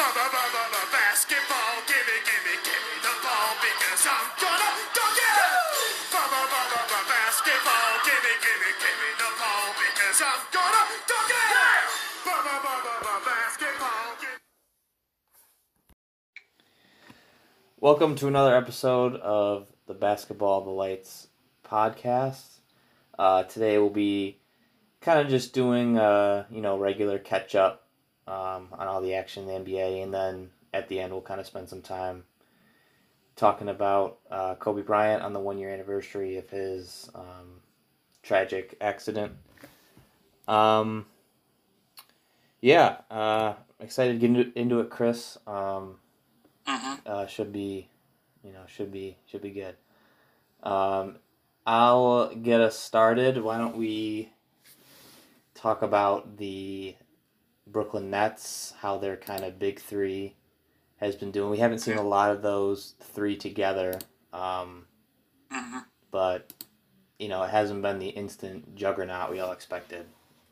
Basketball, give me, give me, give me the ball because I'm gonna. Basketball, give me, give me, give me the ball because I'm gonna. Basketball, Welcome to another episode of the Basketball the Lights podcast. Uh, today we'll be kind of just doing, uh, you know, regular catch up um, on all the action in the NBA, and then at the end we'll kind of spend some time talking about uh, Kobe Bryant on the one year anniversary of his um, tragic accident. Um, yeah, uh, excited to get into, into it, Chris. Um, hmm uh, should be, you know, should be should be good. Um, I'll get us started. Why don't we talk about the Brooklyn Nets, how their kind of big three has been doing. We haven't seen a lot of those three together, um, hmm but you know, it hasn't been the instant juggernaut we all expected.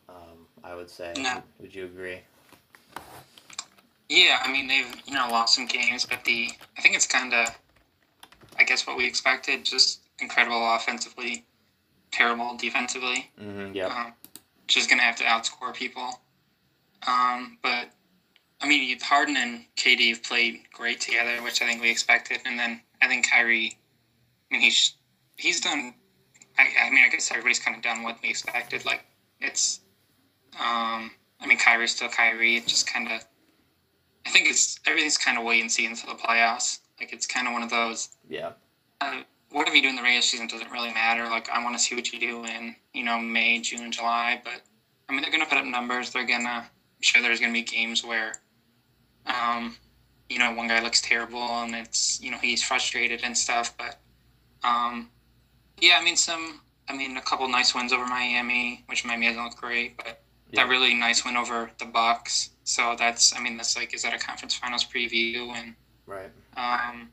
Um, I would say. No. Would you agree? Yeah, I mean they've you know lost some games, but the I think it's kind of, I guess what we expected. Just incredible offensively, terrible defensively. Mm-hmm, yeah. Um, just gonna have to outscore people. Um, but I mean Harden and KD have played great together, which I think we expected, and then I think Kyrie. I mean he's he's done. I, I mean I guess everybody's kind of done what we expected. Like it's. Um, I mean Kyrie's still Kyrie. It just kind of. I think it's everything's kind of wait and see until the playoffs. Like it's kind of one of those. Yeah. Uh, whatever you do in the regular season doesn't really matter. Like I want to see what you do in you know May, June, July. But I mean they're gonna put up numbers. They're gonna. I'm sure there's gonna be games where, um, you know, one guy looks terrible and it's you know he's frustrated and stuff. But, um, yeah, I mean some. I mean a couple nice wins over Miami, which Miami hasn't looked great, but Yeah. that really nice win over the Bucks. So that's. I mean that's like is that a conference finals preview and. Right. Um,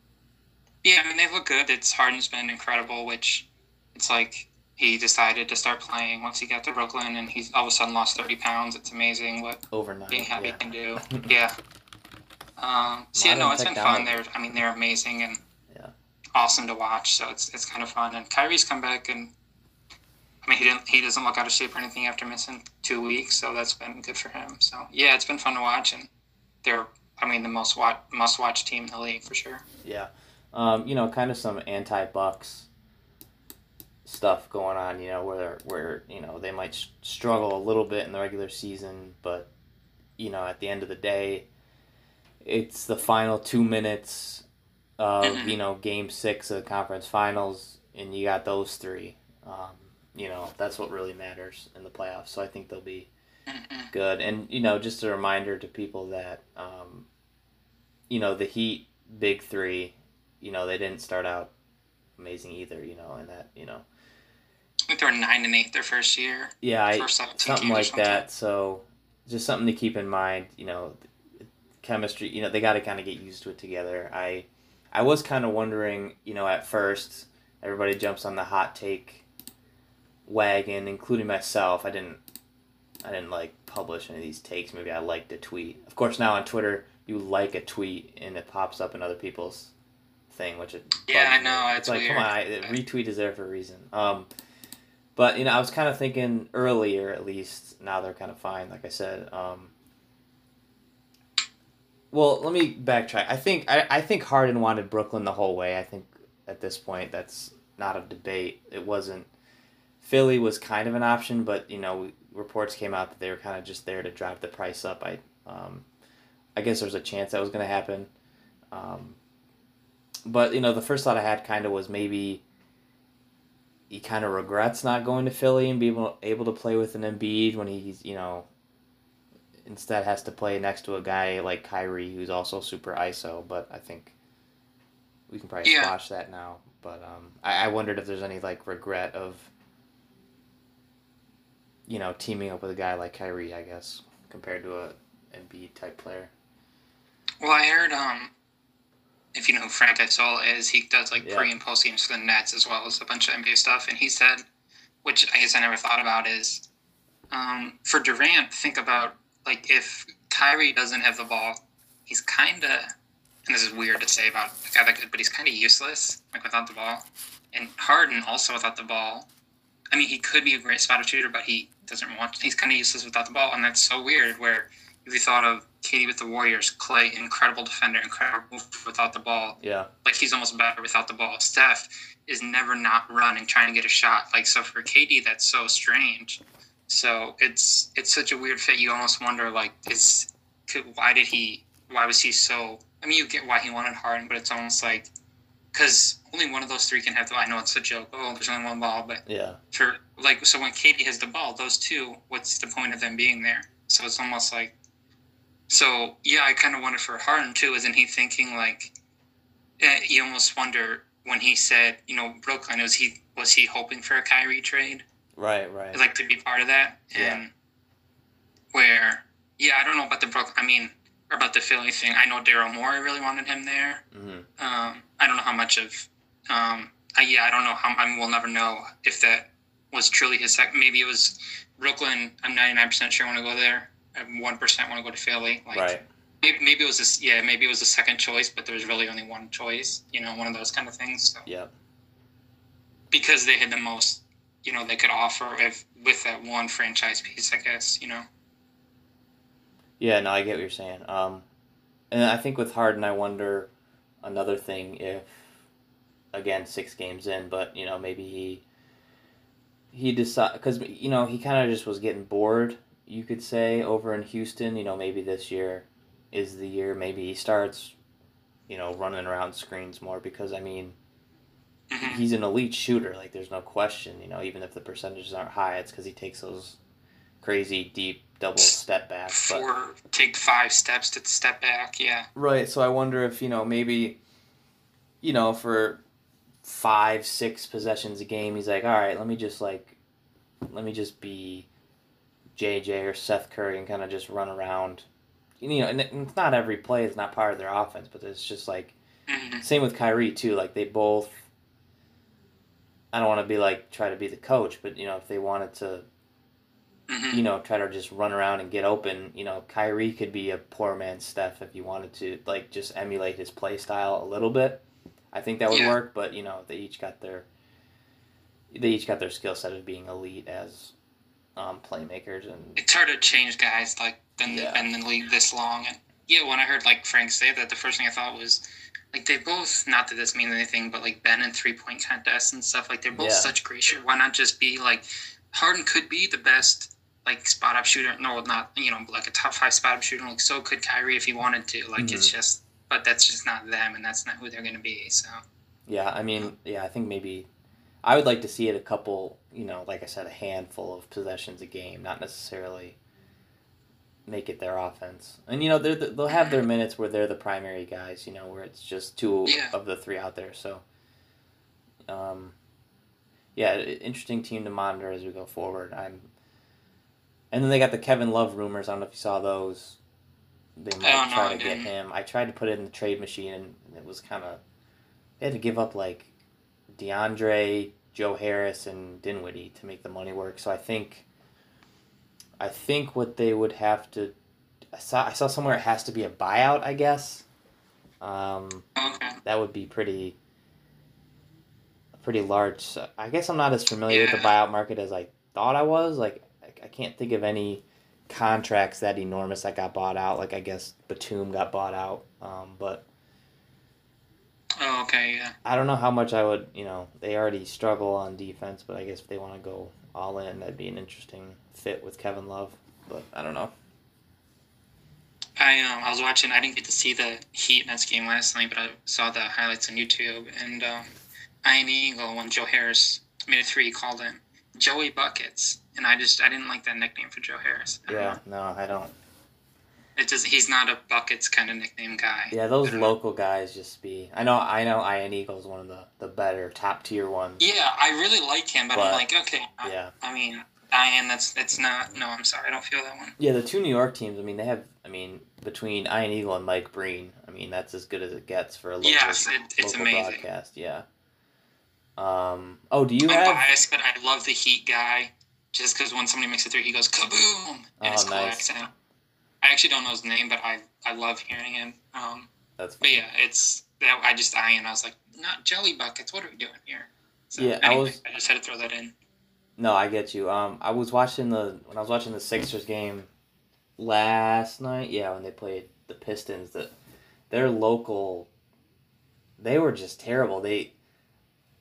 yeah, I mean they look good. It's Harden's been incredible, which it's like he decided to start playing once he got to Brooklyn, and he's all of a sudden lost thirty pounds. It's amazing what Overnight. being happy yeah. can do. Yeah. Um, so yeah, no, it's been fun. They're, I mean, they're amazing and Yeah. awesome to watch. So it's it's kind of fun. And Kyrie's come back, and I mean, he didn't he doesn't look out of shape or anything after missing two weeks. So that's been good for him. So yeah, it's been fun to watch, and they're I mean the most watch must watch team in the league for sure. Yeah. Um, you know, kind of some anti Bucks stuff going on, you know, where where, you know, they might s- struggle a little bit in the regular season, but you know, at the end of the day, it's the final 2 minutes of, Mhm. you know, game 6 of the conference finals and you got those 3. Um, you know, that's what really matters in the playoffs. So I think they'll be Mhm. good. And you know, just a reminder to people that um, you know the Heat big three. You know, they didn't start out amazing either. You know, and that you know, I think they were nine and eight their first year, yeah, I, first 17 something like something. that. So just something to keep in mind. You know, chemistry. You know, they got to kind of get used to it together. I I was kind of wondering. You know, at first everybody jumps on the hot take wagon, including myself. I didn't. I didn't like publish any of these takes. Maybe I liked a tweet. Of course, now on Twitter, you like a tweet and it pops up in other people's thing, which it Yeah, I know, it's It's like, weird. come on, I, retweet is there for a reason. Um, but you know, I was kind of thinking earlier, at least. Now they're kind of fine, like I said. Um, well, let me backtrack. I think I, I think Harden wanted Brooklyn the whole way. I think at this point that's not a debate. It wasn't. Philly was kind of an option, but you know, reports came out that they were kind of just there to drive the price up. I, um, I guess there's a chance that was going to happen. Um, but you know, the first thought I had kind of was maybe he kind of regrets not going to Philly and being able able to play with an Embiid when he's you know instead has to play next to a guy like Kyrie who's also super ISO. But I think we can probably Yeah. squash that now. But um, I, I wondered if there's any like regret of you know teaming up with a guy like Kyrie, I guess, compared to a Embiid type player. Well, I heard um, if you know who Frank Isola is, he does like Yeah. pre and post games for the Nets as well as a bunch of NBA stuff, and he said, which I guess I never thought about, is um, for Durant, think about like if Kyrie doesn't have the ball he's kind of, and this is weird to say about a guy that good, but he's kind of useless, like without the ball. And Harden also without the ball. I mean, he could be a great spot shooter, but he doesn't want. He's kind of useless without the ball, and that's so weird. Where if you thought of KD with the Warriors, Klay, incredible defender, incredible without the ball, Yeah. like he's almost better without the ball. Steph is never not running, trying to get a shot. Like so for KD, that's so strange. So it's it's such a weird fit. You almost wonder like is could, why did he why was he so? I mean, you get why he wanted Harden, but it's almost like because only one of those three can have the. I know it's a joke. Oh, there's only one ball, but Yeah. for like so when KD has the ball, those two, what's the point of them being there? So it's almost like so yeah, I kind of wonder for Harden too. Isn't he thinking like eh, you almost wonder when he said you know Brooklyn was he was he hoping for a Kyrie trade Right. Right. like to be part of that Yeah. and where yeah I don't know about the Brooklyn I mean or about the Philly thing. I know Daryl Morey really wanted him there. hmm Um, I don't know how much of, um, I, yeah, I don't know how. I mean, we'll never know if that was truly his second. Maybe it was Brooklyn. I'm 99 percent sure I want to go there. One percent want to go to Philly. Like Right. maybe, maybe it was this. Yeah, maybe it was the second choice, but there was really only one choice. You know, one of those kind of things. So, Yeah. because they had the most, you know, they could offer if with that one franchise piece. I guess you know. Yeah, no, I get what you're saying. Um, and I think with Harden, I wonder another thing if, again, six games in, but you know maybe he he decide because you know he kind of just was getting bored. You could say over in Houston, you know maybe this year is the year. Maybe he starts, you know, running around screens more because I mean Mhm. he's an elite shooter. Like there's no question. You know, even if the percentages aren't high, it's because he takes those crazy deep double step back But Four, take five steps to step back. Yeah. Right. So I wonder if you know maybe, you know, for five six possessions a game, he's like, all right, let me just like, let me just be JJ or Seth Curry and kind of just run around. You know, and it's not every play is not part of their offense, but it's just like Mhm. same with Kyrie too. Like they both. I don't want to be like try to be the coach, but you know if they wanted to Mhm. you know, try to just run around and get open. You know, Kyrie could be a poor man's Steph if you wanted to, like, just emulate his play style a little bit. I think that would Yeah. work, but you know, they each got their they each got their skill set of being elite as um, playmakers, and it's hard to change guys like been Yeah. been in the league this long. And yeah, when I heard like Frank say that, the first thing I thought was like they both not that this means anything, but like Ben and three point contests and stuff. Like they're both Yeah. such great shooters. Why not just be like Harden could be the best like spot up shooter. No, not you know like a top five spot up shooter. Like so could Kyrie if he wanted to. Like it's Mm-hmm. just, but that's just not them, and that's not who they're gonna be. So yeah, I mean, yeah, I think maybe I would like to see it a couple, you know, like I said, a handful of possessions a game, not necessarily make it their offense. And you know, they're the, they'll have their minutes where they're the primary guys, you know, where it's just two Yeah. of the three out there. So, um, yeah, interesting team to monitor as we go forward. I'm, and then they got the Kevin Love rumors. I don't know if you saw those. They might try I to get him. I tried to put it in the trade machine, and it was kind of they had to give up like DeAndre, Joe Harris, and Dinwiddie to make the money work. So I think, I think what they would have to, I saw I saw somewhere it has to be a buyout. I guess, um, okay, that would be pretty, pretty large. I guess I'm not as familiar with the buyout market as I thought I was. Like I, I can't think of any contracts that enormous that got bought out. Like I guess Batum got bought out, um, but. Oh, okay, yeah. I don't know how much I would, you know, they already struggle on defense, but I guess if they want to go all in, that'd be an interesting fit with Kevin Love. But I don't know. I um I was watching. I didn't get to see the Heat Nets game last night, but I saw the highlights on YouTube. And um, Ian Eagle, when Joe Harris made a three, called him Joey Buckets, and I just I didn't like that nickname for Joe Harris. Yeah, no, I don't. It just he's not a buckets kind of nickname guy. Yeah, those I don't know. local guys just be. I know, I know. Ian Eagle's one of the the better top tier ones. Yeah, I really like him, but, But- I'm like, okay, I, Yeah, I mean, Ian, that's that's not. No, I'm sorry, I don't feel that one. yeah. The two New York teams. I mean, they have. I mean, between Ian Eagle and Mike Breen, I mean, that's as good as it gets for a local, Yes, it, it's local amazing. broadcast. Yeah. Um. Oh, do you I'm have? biased, but I love the Heat guy. Just because when somebody makes a three, he goes kaboom, and Oh, it's cool nice. accent. I actually don't know his name, but I I love hearing him. Um, That's but yeah, it's that I just I and I was like, not jelly buckets. What are we doing here? So, Yeah, I was- I just had to throw that in. No, I get you. Um, I was watching the when I was watching the Sixers game last night. Yeah, when they played the Pistons, that their local, they were just terrible. They,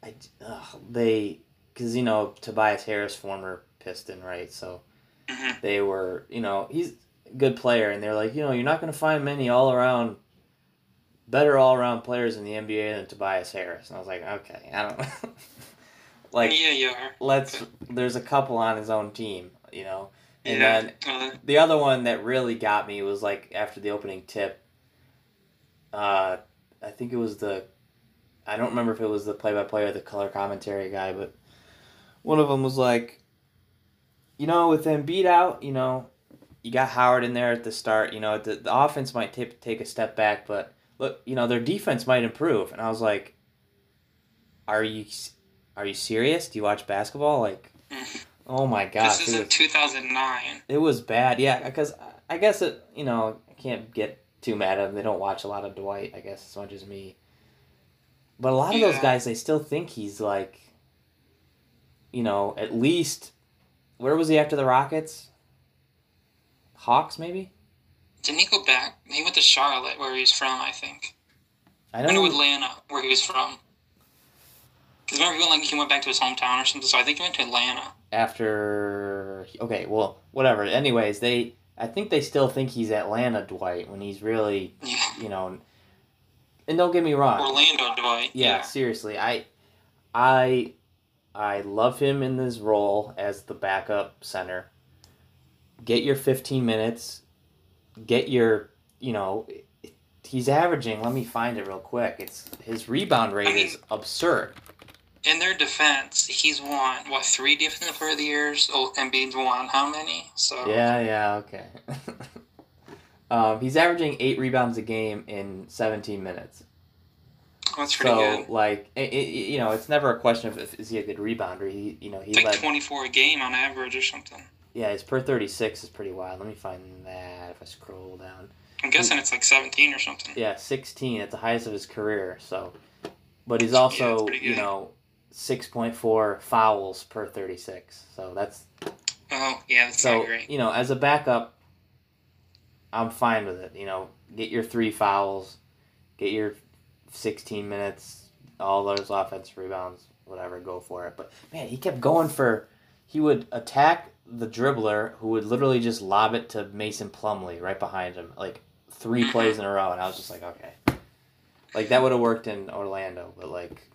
I, ugh, they, because you know Tobias Harris, former Piston, right? So hmm they were, you know, he's good player, and they're like, you know, you're not going to find many all around, better all around players in the NBA than Tobias Harris. And I was like, okay, I don't, like yeah, you are. let's there's a couple on his own team, you know. And yeah. then uh, the other one that really got me was like after the opening tip. Uh, I think it was the, I don't remember if it was the play-by-play or the color commentary guy, but one of them was like, you know, with Embiid out, you know, you got Howard in there at the start. You know, the, the offense might take take a step back, but look, you know, their defense might improve. And I was like, are you are you serious? Do you watch basketball? Like, oh my gosh, this is in 2009. it was bad, yeah. Because I guess it, you know, I can't get too mad at them. They don't watch a lot of Dwight, I guess, as much as me. But a lot of those guys, they still think he's like, you know, at least, where was he after the Rockets? Hawks, maybe. Didn't he go back? He went to Charlotte, where he's from, I think. I I know. Atlanta, where he was from. Because remember, he went, like he went back to his hometown or something. So I think he went to Atlanta. after okay well whatever anyways they i think they still think he's atlanta dwight when he's really Yeah. you know and don't get me wrong Orlando Dwight. yeah, seriously i i i love him in this role as the backup center get your 15 minutes get your you know he's averaging let me find it real quick it's his rebound rate I mean- is absurd In their defense, he's won what three defensive player of the years? Oh, and Embiid's won how many? So Yeah, yeah, okay. um, he's averaging eight rebounds a game in 17 minutes. that's pretty so, good. like, it, it, you know, it's never a question of if is he a good rebounder. He, you know, he like led. twenty four a game on average or something. Yeah, his per 36 is pretty wild. Let me find that if I scroll down. I'm guessing it's like seventeen or something. Yeah, 16 at the highest of his career. So, but he's also, pretty you know, 6.4 fouls per 36. So that's Oh yeah, that's So not great. you know, as a backup, I'm fine with it. You know, get your three fouls, get your 16 minutes, all those offensive rebounds, whatever, go for it. But man, he kept going for. He would attack the dribbler who would literally just lob it to Mason Plumlee right behind him, like three plays in a row, and I was just like, okay, like that would have worked in Orlando, but like,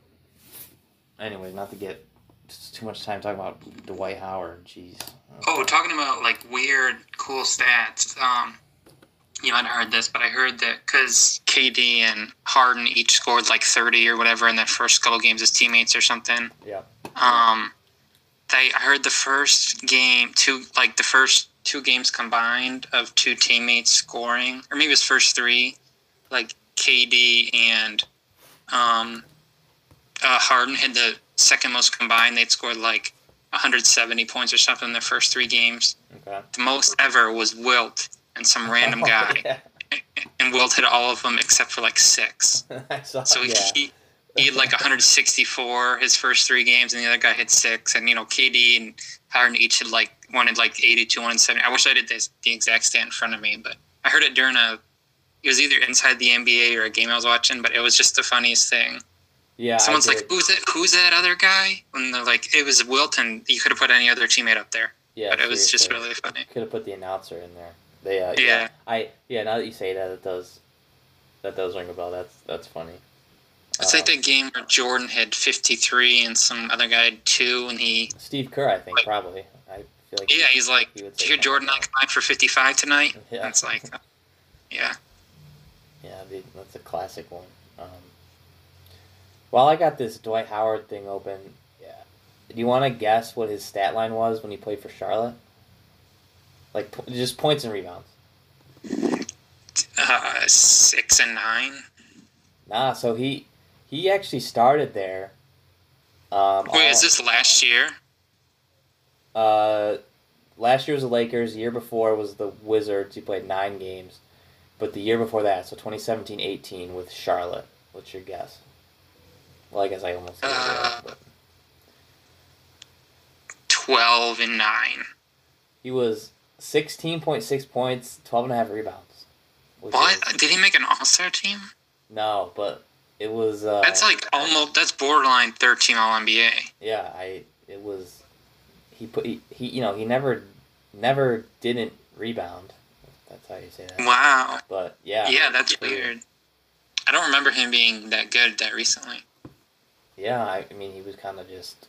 anyway, not to get too much time talking about Dwight Howard. Jeez. Oh, talking about like weird, cool stats. Um, you might have heard this, but I heard that because KD and Harden each scored like thirty or whatever in their first couple games as teammates or something. Yeah. Um, they I heard the first game, two like the first two games combined of two teammates scoring, or maybe it was first three, like KD and um, uh, Harden had the second most combined. They'd scored like 170 points or something in their first three games. Okay. The most ever was Wilt and some random guy, yeah. and Wilt hit all of them except for like six. I saw. So yeah. he he had like 164 his first three games, and the other guy hit six. And you know, KD and Harden each had like had like 82, one had 70. I wish I did this the exact stat in front of me, but I heard it during a. It was either inside the NBA or a game I was watching, but it was just the funniest thing. yeah. Someone's like, "Who's that? Who's that other guy?" And they're like, "It was Wilton. You could have put any other teammate up there." yeah, but it was just really funny. Could have put the announcer in there. They, uh, yeah. Yeah. I yeah. Now that you say that, it does. That does ring a bell. That's that's funny. It's Uh, like that game where Jordan had 53 and some other guy had two, and he Steve Kerr, I think probably. I feel like. yeah, he's like, He "Did you hear Jordan not combined for 55 tonight?" Yeah. And it's like, yeah. Yeah, the, that's a classic one. Um, while I got this Dwight Howard thing open, yeah, do you want to guess what his stat line was when he played for Charlotte? Like just points and rebounds. Uh, six and nine. Nah, so he he actually started there. Um, Wait, all- is this last year? Uh, last year was the Lakers. The year before was the Wizards. He played nine games, but the year before that, so 2017-18 with Charlotte. What's your guess? Well, I guess I almost. Said Uh, it, Twelve and nine. he was 16.6 points, 12 and a half rebounds. What? is- Did he make an All Star team? no, but it was. Uh, That's like almost. That's borderline thirteen All NBA. Yeah, I it was he put he, he you know he never never didn't rebound. That's how you say that. Wow. But yeah, Yeah, that's weird. I don't remember him being that good that recently. yeah. I, I mean, he was kind of just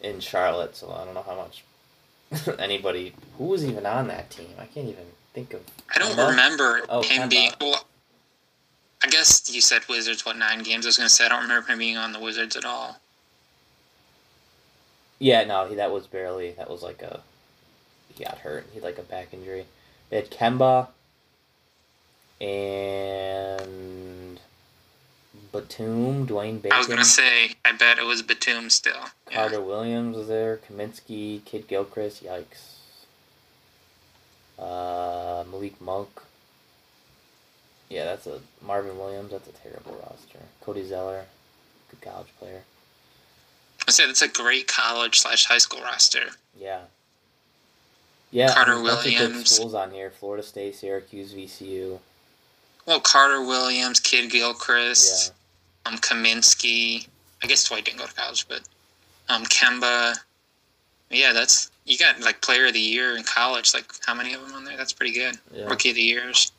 in Charlotte, so I don't know how much anybody who was even on that team. I can't even think of. I don't Kemba? remember Oh, him Kemba. being. Well, I guess you said Wizards. What nine games? I was gonna say I don't remember him being on the Wizards at all. Yeah, no, he that was barely. That was like a he got hurt. He had like a back injury. They had Kemba and Batum, Dwayne Bacon. I was gonna say I bet it was Batum still. Yeah. Carter Williams was there. Kaminsky, Kidd-Gilchrist. Yikes. Uh, Malik Monk. Yeah, that's a Marvin Williams. That's a terrible roster. Cody Zeller, good college player. I say that's a great college slash high school roster. Yeah. Yeah, Carter of good Williams. schools on here: Florida State, Syracuse, VCU. Well, Carter Williams, Kidd-Gilchrist, Yeah, um, Kaminsky. I guess Dwight didn't go to college, but um, Kemba. Yeah, that's you got like Player of the Year in college. Like how many of them on there? That's pretty good. yeah. Rookie of the Years.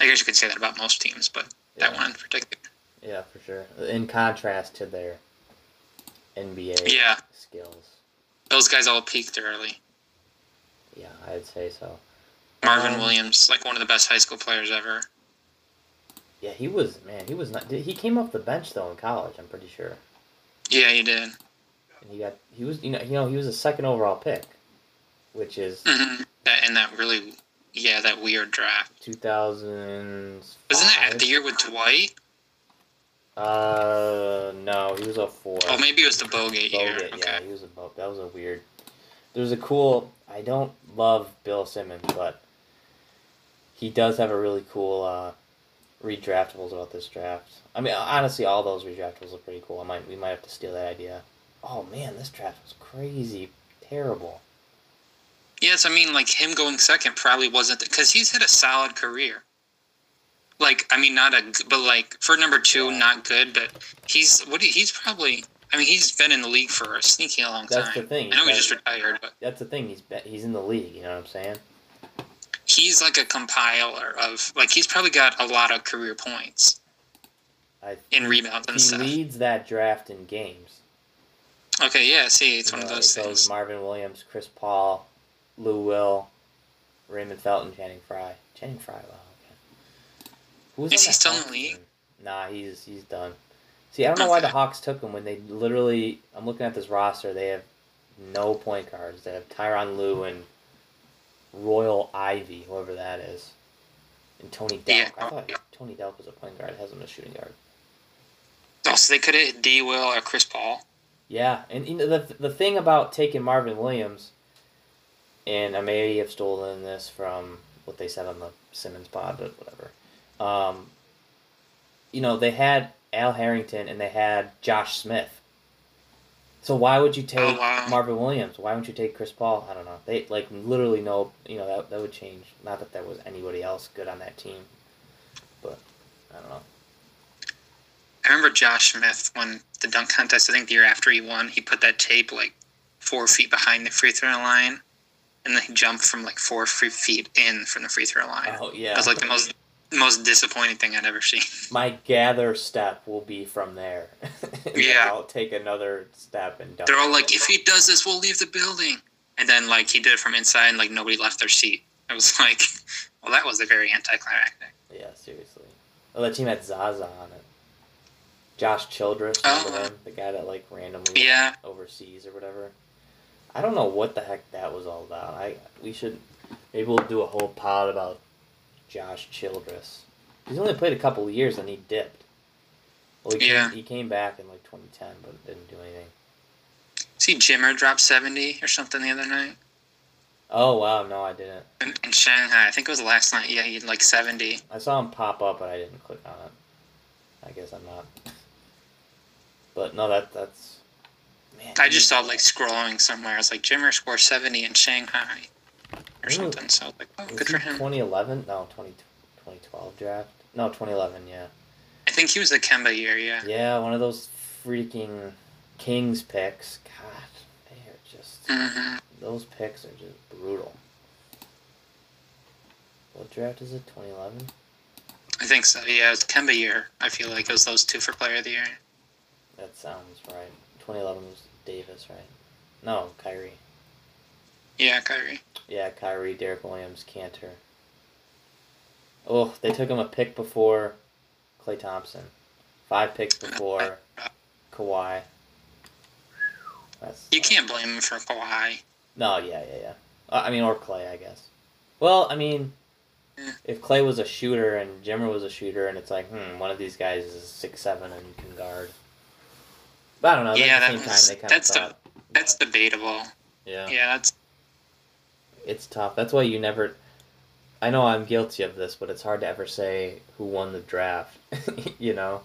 I guess you could say that about most teams, but that one in particular. Yeah, for sure. In contrast to their NBA Yeah, skills. those guys all peaked early. Yeah, I'd say so. Marvin Um, Williams, like one of the best high school players ever. Yeah, he was man. He was not. He came off the bench though in college. I'm pretty sure. Yeah, he did. And he got. He was. You know. You know. He was a second overall pick, which is hmm That and that really, yeah, that weird draft. 2000. Wasn't that the year with Dwight? Uh, no, he was a four. Oh, maybe it was the Bogut year. Bogut, Okay. yeah, he was a Bo- that was a weird. There was a cool. I don't love Bill Simmons, but he does have a really cool uh, redraftables about this draft. I mean, honestly, all those redraftables are pretty cool. I might we might have to steal that idea. Oh man, this draft was crazy, terrible. Yes, I mean, like him going second probably wasn't because he's had a solid career. Like, I mean, not a, but like for number two, Yeah. not good, but he's what? He's probably. I mean, he's been in the league for a sneaky long That's time. the thing. I know he just retired, but That's the thing. He's be- he's in the league. You know what I'm saying? he's like a compiler of like he's probably got a lot of career points I in rebounds he and stuff. He leads that draft in games. Okay, yeah. See, it's You one of know, those it goes things. Marvin Williams, Chris Paul, Lou Will, Raymond Felton, Channing Frye. Channing Frye, wow. Okay. Who's Is he still in the league? team? Nah, he's he's done. See, I don't know why the Hawks took him when they literally. I'm looking at this roster. They have no point guards. They have Tyronn Lue and Royal Ivey, whoever that is, and Tony Delk. Yeah. I thought Tony Delk was a point guard. Has him a shooting guard. Oh, so they could have hit D. Will or Chris Paul. Yeah, and you know the the thing about taking Marvin Williams, and I may have stolen this from what they said on the Simmons pod, but whatever. Um, you know they had Al Harrington and they had Josh Smith. So why would you take Oh, wow. Marvin Williams? Why wouldn't you take Chris Paul? I don't know. They like literally no. You know that that would change. Not that there was anybody else good on that team, but I don't know. I remember Josh Smith when the dunk contest. I think the year after he won, he put that tape like four feet behind the free throw line, and then he jumped from like four free feet in from the free throw line. Oh yeah. That was like the most most disappointing thing I'd ever seen. my gather step will be from there. Yeah. I'll take another step and. They're all like, if he does this, we'll leave the building. And then like he did it from inside, and like nobody left their seat. I was like, well, that was a very anticlimactic. Yeah, seriously. Oh, that team had Zaza on it. Josh Childress, Oh. remember him? The guy that like randomly Yeah. overseas or whatever. I don't know what the heck that was all about. I we should maybe we'll do a whole pod about Josh Childress. He's only played a couple of years and he dipped. Well, he Yeah. came, he came back in like 2010, but didn't do anything. See Jimmer dropped 70 or something the other night Oh wow, no, I didn't. in, in Shanghai. I think it was last night. Yeah, he had like 70. I saw him pop up, but I didn't click on it. I guess I'm not. But no, that that's. Man, I just saw like scrolling somewhere. It's like Jimmer scored 70 in Shanghai or Ooh. something. So like, oh, good for him. 2011? No, 20, 2012 draft. No, 2011. Yeah. I think he was the Kemba year. Yeah. Yeah, one of those freaking Kings picks. God, they are just hmm those picks are just brutal. What draft is it? 2011. I think so. Yeah, it was Kemba year. I feel like it was those two for Player of the Year. That sounds right. 2011 was Davis, right? No, Kyrie. Yeah, Kyrie. Yeah, Kyrie, Derrick Williams, Kanter. Oh, they took him a pick before Klay Thompson. Five picks before Kawhi. That's You can't blame him for Kawhi. No, yeah, yeah, yeah. Uh, I mean, or Klay, I guess. Well, I mean, Yeah. if Klay was a shooter and Jimmer was a shooter, and it's like, hmm, one of these guys is six seven and can guard. But I don't know. Yeah, at that the same was- time, they kind that's of the- That's debatable. yeah, Yeah, that's it's tough. That's why you never. I know I'm guilty of this, but it's hard to ever say who won the draft. you know.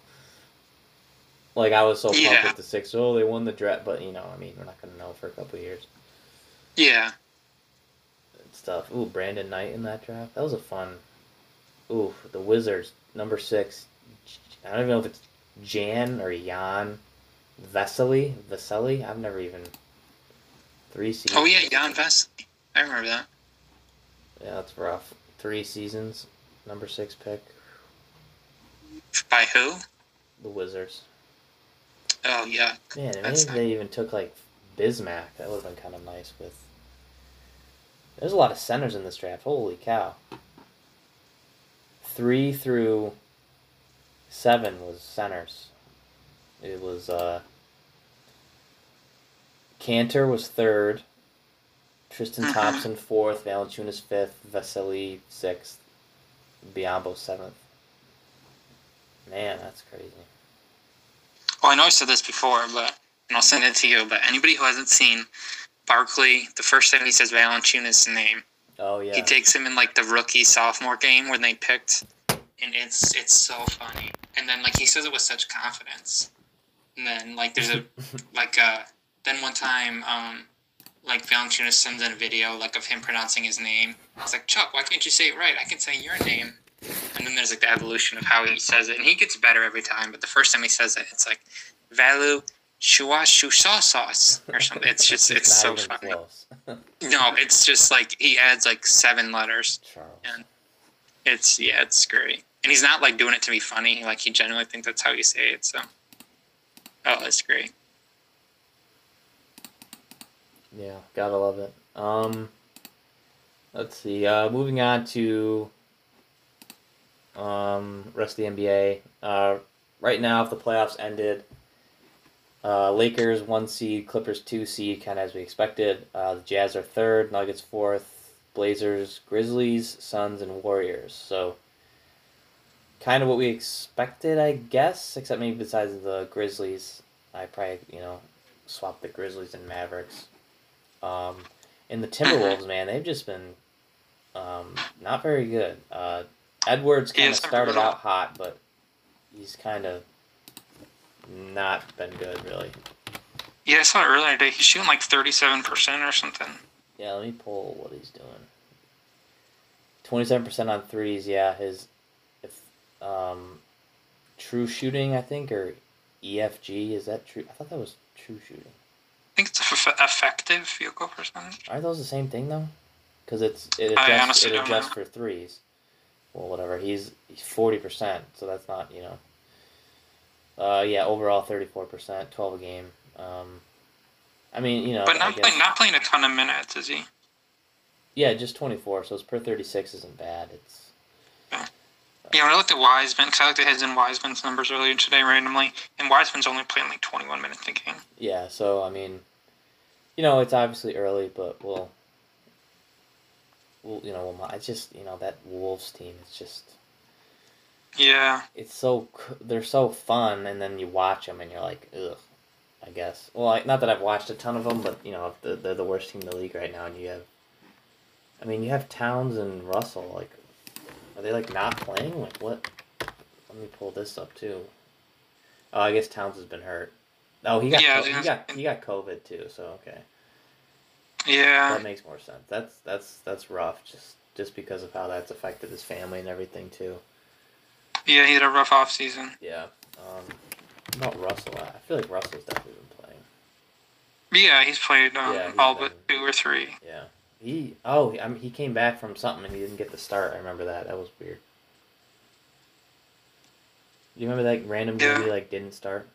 Like I was so pumped Yeah. with the six. Oh, they won the draft, but you know, I mean, we're not gonna know for a couple of years. yeah. stuff. Ooh, Brandon Knight in that draft. That was a fun. Ooh, the Wizards number six. I don't even know if it's Jan or Jan Vesely. Vesely. I've never even three seasons. Oh yeah, Jan Vesely. I remember that. Yeah, that's rough. Three seasons. Number six pick. By who? The Wizards. Oh yeah. Man, maybe if they even took like Bismack. That would have been kind of nice. With there's a lot of centers in this draft. Holy cow! Three through seven was centers. It was uh. Kanter was third. Tristan Mhm. Thompson fourth. Valanciunas fifth. Vesely sixth. Biyombo seventh. Man, that's crazy. Well, I know I said this before, but and I'll send it to you. But anybody who hasn't seen Barkley, the first time he says Valanciunas' name, Oh yeah. he takes him in like the rookie sophomore game when they picked, and it's it's so funny. And then like he says it with such confidence, and then like there's a like uh then one time um like Valanciunas sends in a video like of him pronouncing his name. It's like Chuck, why can't you say it right? I can say your name. And then there's like the evolution of how he says it, and he gets better every time. But the first time he says it, it's like Valu Shua Shusha sauce or something. It's just it's so funny. No, it's just like he adds like seven letters. Charles. Yeah. It's yeah, it's great. And he's not like doing it to be funny. Like he genuinely thinks that's how you say it. So, oh, that's great. Yeah, gotta love it. Um, let's see. Uh, moving on to um rest of the NBA. Uh, right now, if the playoffs ended, uh, Lakers one seed, Clippers two seed, kind of as we expected. Uh, the Jazz are third, Nuggets fourth, Blazers, Grizzlies, Suns, and Warriors. So, kind of what we expected, I guess. Except maybe besides the Grizzlies, I probably you know swap the Grizzlies and Mavericks. Um, and the Timberwolves, man, they've just been um, not very good. Uh, Edwards kind of started out hot, but he's kind of not been good, really. Yeah, I saw it earlier today. He's shooting like thirty-seven percent or something. Yeah, let me pull what he's doing. Twenty-seven percent on threes. Yeah, his um, true shooting, I think, or EFG is that true? I thought that was true shooting. I think it's eff- effective field goal percentage. Aren't those the same thing though? Because it's it adjusts it adjusts for threes. Well, whatever. He's he's forty percent, so that's not you know. Uh, yeah, overall thirty four percent, twelve a game. Um, I mean, you know, But not playing, not playing a ton of minutes, is he? yeah, just twenty four. So it's per thirty six isn't bad. It's Yeah, when I looked at Wiseman, because I looked at his and Wiseman's numbers earlier today randomly, and Wiseman's only playing like 21 minutes a game. yeah. So I mean, you know, it's obviously early, but we'll. We'll, you know, we'll, I just, you know, that Wolves team is just, Yeah, it's so, they're so fun, and then you watch them and you're like, ugh. I guess. Well, I, not that I've watched a ton of them, but you know, they're, they're the worst team in the league right now, and you have, I mean, you have Towns and Russell. Like, are they like not playing? Like what? Let me pull this up too. Oh, I guess Towns has been hurt. Oh, he got Yeah, he got he got COVID too. So okay, Yeah. that makes more sense. That's that's that's rough. Just just because of how that's affected his family and everything too. Yeah, he had a rough off season. Yeah. Um, about Russell, I feel like Russell's definitely been playing. Yeah, he's played um, Yeah, he's all been- but two or three. Yeah. He oh I mean, he came back from something and he didn't get the start. I remember that. That was weird. You remember that random Yeah. he like didn't start?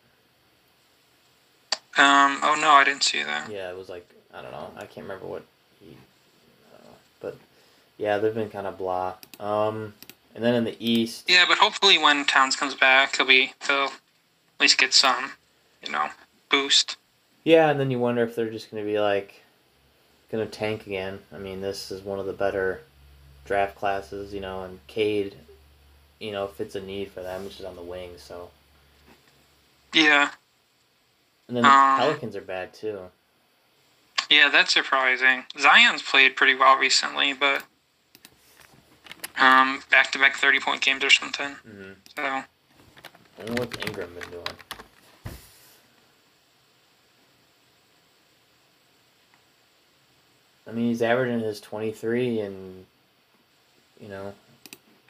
Um. Oh no, I didn't see that. Yeah, it was like I don't know. I can't remember what he. I. But yeah, they've been kind of blah. Um, and then in the East, Yeah, but hopefully when Towns comes back, he'll be he'll at least get some, you know, boost. yeah, and then you wonder if they're just gonna be like, gonna tank again. I mean, this is one of the better draft classes, you know, and Cade, you know, fits a need for them, which is on the wing. So, Yeah. and then the Um, Pelicans are bad too. Yeah, that's surprising. Zion's played pretty well recently, but um, back to back thirty point games or something. Mm-hmm. So I wonder what's Ingram been doing. I mean, he's averaging his 23 and, you know,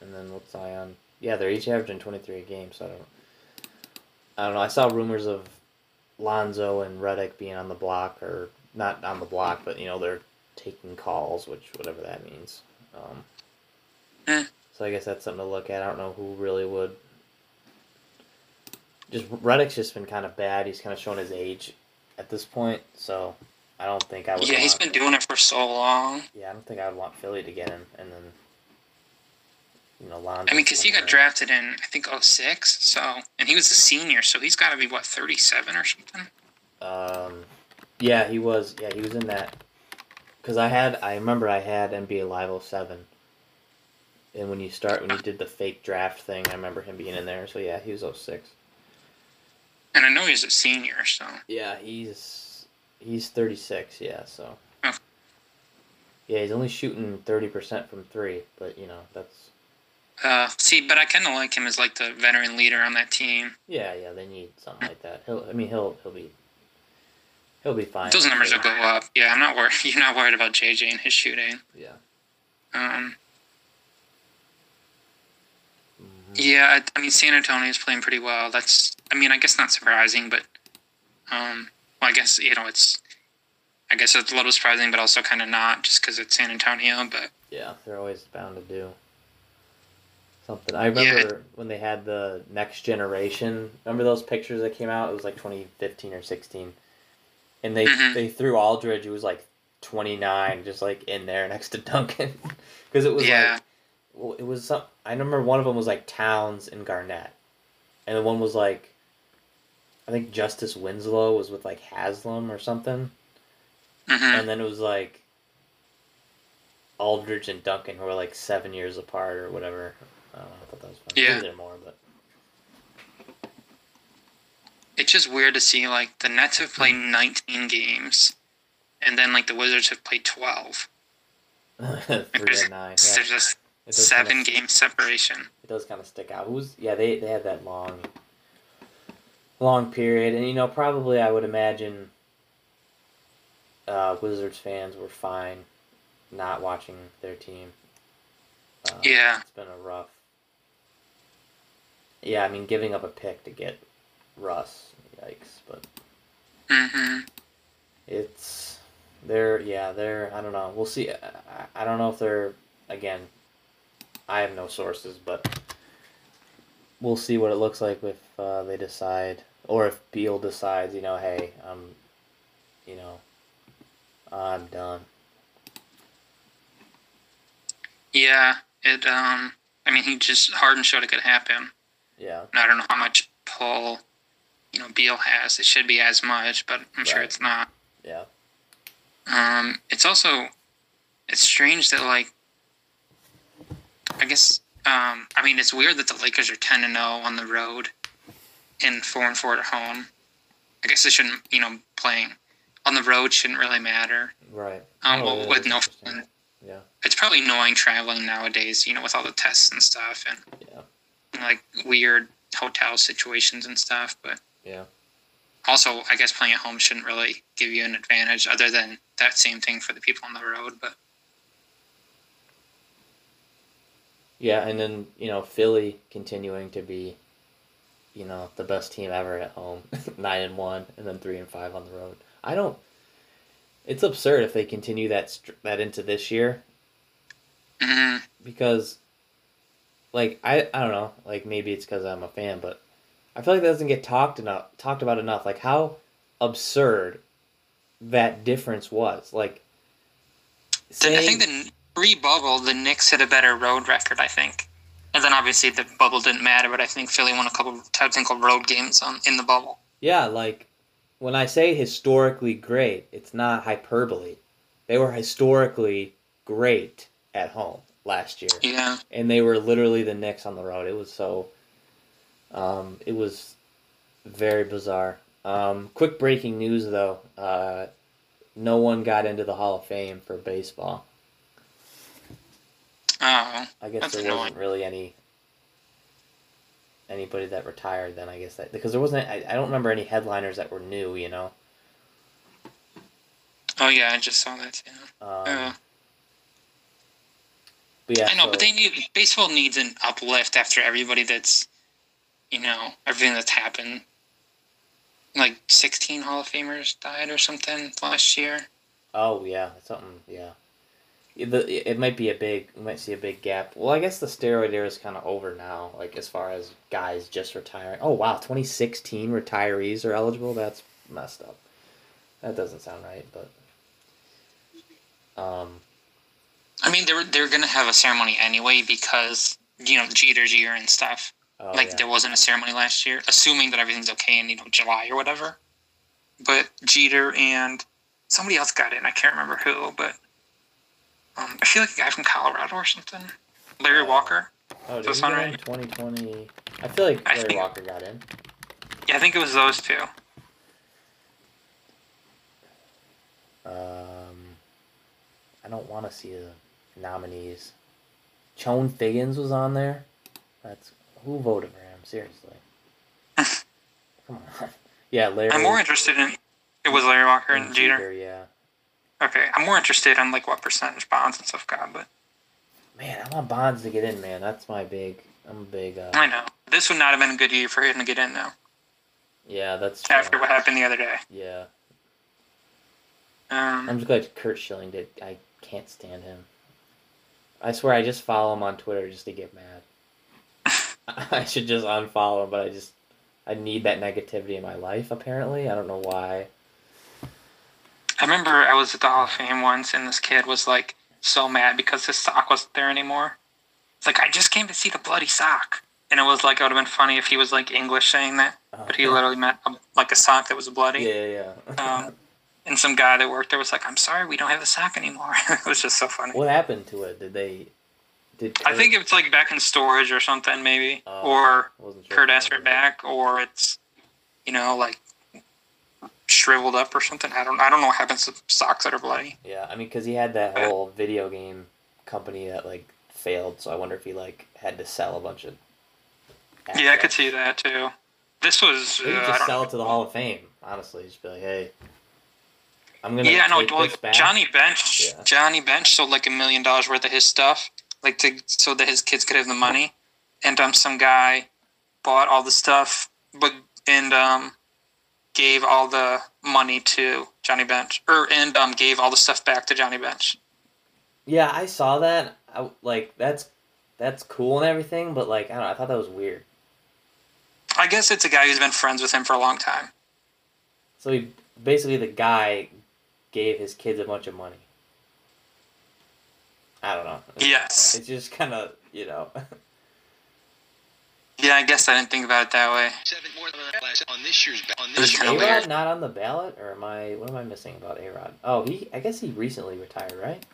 and then what's Zion? Yeah, they're each averaging 23 a game, so I don't, I don't know. I saw rumors of Lonzo and Redick being on the block, or not on the block, but, you know, they're taking calls, which, whatever that means. Um, Hmm. So I guess that's something to look at. I don't know who really would just Redick's just been kind of bad. He's kind of shown his age at this point, so I don't think I would. yeah, he's been doing it for so long. Yeah, I don't think I would want Philly to get him, and then you know, Lonzo. I mean, because he got drafted in I think 06, so and he was a senior, so he's got to be what thirty seven or something. Um, yeah, he was. Yeah, he was in that. Because I had, I remember I had NBA Live 07. And when you start, when you did the fake draft thing, I remember him being in there. So yeah, he was 06. And I know he's a senior, so Yeah, he's he's 36. Yeah, so. Oh. Yeah, he's only shooting 30% from three, but you know that's uh, see, but I kind of like him as like the veteran leader on that team. yeah, yeah. They need something like that. He'll, I mean, he'll he'll be he'll be fine. Those numbers will go up. Yeah, I'm not worried. You're not worried about JJ and his shooting. Yeah. Um, Mhm. yeah, I, I mean San Antonio is playing pretty well. That's, I mean, I guess not surprising, but um, well, I guess you know it's, I guess it's a little surprising, but also kind of not, just because it's San Antonio. But Yeah, they're always bound to do something. I remember when they had the next generation. Remember those pictures that came out? It was like 2015 or 16, and they Mhm. they threw Aldridge, who was like 29, just like in there next to Duncan, because it was yeah, like well, it was some. I remember one of them was like Towns and Garnett, and the one was like, I think Justise Winslow was with like Haslem or something. hmm and then it was like Aldridge and Duncan who were like seven years apart or whatever. I don't know. I thought that was funny. Yeah. They're more, but it's just weird to see like the Nets have played 19 games, and then like the Wizards have played 12. three There's, and nine. there's Yeah. just seven kinda, game separation. It does kind of stick out. Who's yeah? They they had that long, long period, and you know probably I would imagine. Uh, Wizards fans were fine, not watching their team. Uh, Yeah. it's been a rough. Yeah, I mean, giving up a pick to get Russ, yikes! But hmm it's they're yeah they're I don't know. We'll see. I, I don't know if they're again. I have no sources, but we'll see what it looks like if uh, they decide, or if Beal decides. You know, hey, I'm, you know, I'm done. Yeah, it. Um, I mean, he just Harden showed it could happen. Yeah, And I don't know how much pull, you know, Beal has. It should be as much, but I'm sure it's not. yeah, Um, it's also, it's strange that like, I guess, um, I mean, it's weird that the Lakers are ten and zero on the road, and four and four at home. I guess it shouldn't. You know, playing on the road shouldn't really matter. Right. Um, Oh, well, with no fun. Yeah. It's probably annoying traveling nowadays. You know, with all the tests and stuff and Yeah. like weird hotel situations and stuff. But Yeah. also, I guess playing at home shouldn't really give you an advantage, other than that same thing for the people on the road. But Yeah, and then you know Philly continuing to be, you know, the best team ever at home, nine and one, and then three and five on the road. I don't. It's absurd if they continue that that into this year mm, because, like I I don't know like maybe it's because I'm a fan, but I feel like that doesn't get talked enough talked about enough. Like how absurd that difference was. Like, then I think the pre-bubble, the Knicks had a better road record. I think, and then obviously the bubble didn't matter. But I think Philly won a couple of technical road games on in the bubble. Yeah, like when I say historically great, it's not hyperbole. They were historically great at home last year, Yeah. and they were literally the Knicks on the road. It was so. Um, it was very bizarre. Um, quick breaking news though. Uh, no one got into the Hall of Fame for baseball. Oh. I guess there annoying. wasn't really any anybody that retired then. I guess that because there wasn't. I, I don't remember any headliners that were new. You know. Oh yeah, I just saw that too. Um, Uh, but yeah, I know, so- but they need baseball needs an uplift after everybody that's, you know, everything that's happened. Like sixteen Hall of Famers died or something last year. Oh yeah, something. Yeah, it, it might be a big. We might see a big gap. Well, I guess the steroid era is kind of over now. Like as far as guys just retiring. Oh wow, twenty sixteen retirees are eligible. That's messed up. That doesn't sound right, but. Um. I mean, they're they're gonna have a ceremony anyway because you know Jeter's year and stuff. Oh, like yeah. there wasn't a ceremony last year, assuming that everything's okay in you know July or whatever. But Jeter and somebody else got in. I can't remember who, but um, I feel like a guy from Colorado or something. Larry. Walker. Oh, did Does he that get sound in twenty twenty? I feel like I Larry think- Walker got in. Yeah, I think it was those two. Um, I don't want to see the nominees. Chone Figgins was on there. That's who voted for him. Seriously. Come on. Yeah, Larry. I'm more interested in. It was Larry Walker and Jeter. Yeah. Okay, I'm more interested in like what percentage bonds and stuff got, but Man, I want Bonds to get in, man. That's my big. I'm a big. Uh, I know this would not have been a good year for him to get in now yeah, that's. true. after what happened the other day. Yeah, Um, I'm just glad Curt Schilling did. I can't stand him. I swear, I just follow him on Twitter just to get mad. I should just unfollow him, but I just I need that negativity in my life. Apparently, I don't know why. I remember I was at the Hall of Fame once, and this kid was like so mad because his sock wasn't there anymore. It's like I just came to see the bloody sock, and it was like it would have been funny if he was like English saying that, but he literally meant um, like a sock that was bloody. Yeah, yeah. yeah. Um, and some guy that worked there was like, "I'm sorry, we don't have the sock anymore." it was just so funny. what happened to it? Did they? Did I think it's like back in storage or something, maybe, Oh, or sure Curt asked for it back, or it's, you know, like shriveled up or something. I don't. I don't know what happens to socks that are bloody. Yeah, I mean, because he had that whole video game company that like failed, so I wonder if he like had to sell a bunch of. Yeah, I could see that too. This was. Uh, just sell know. it to the Hall of Fame. Honestly, just be like, hey, I'm gonna Yeah, no, well. Johnny Bench. Yeah. Johnny Bench sold like a million dollars worth of his stuff, like to so that his kids could have the money, and um, some guy bought all the stuff, but and um, gave all the money to Johnny Bench, or and um, gave all the stuff back to Johnny Bench. Yeah, I saw that. I, like that's that's cool and everything, but like I don't know, I thought that was weird. I guess it's a guy who's been friends with him for a long time. So he basically the guy gave his kids a bunch of money. I don't know. Yes. it's just kind of you know. Yeah, I guess I didn't think about it that way. Seven more on this year's on this was year's A-Rod not on the ballot, or am I? What am I missing about A Rod? Oh, he. I guess he recently retired, right?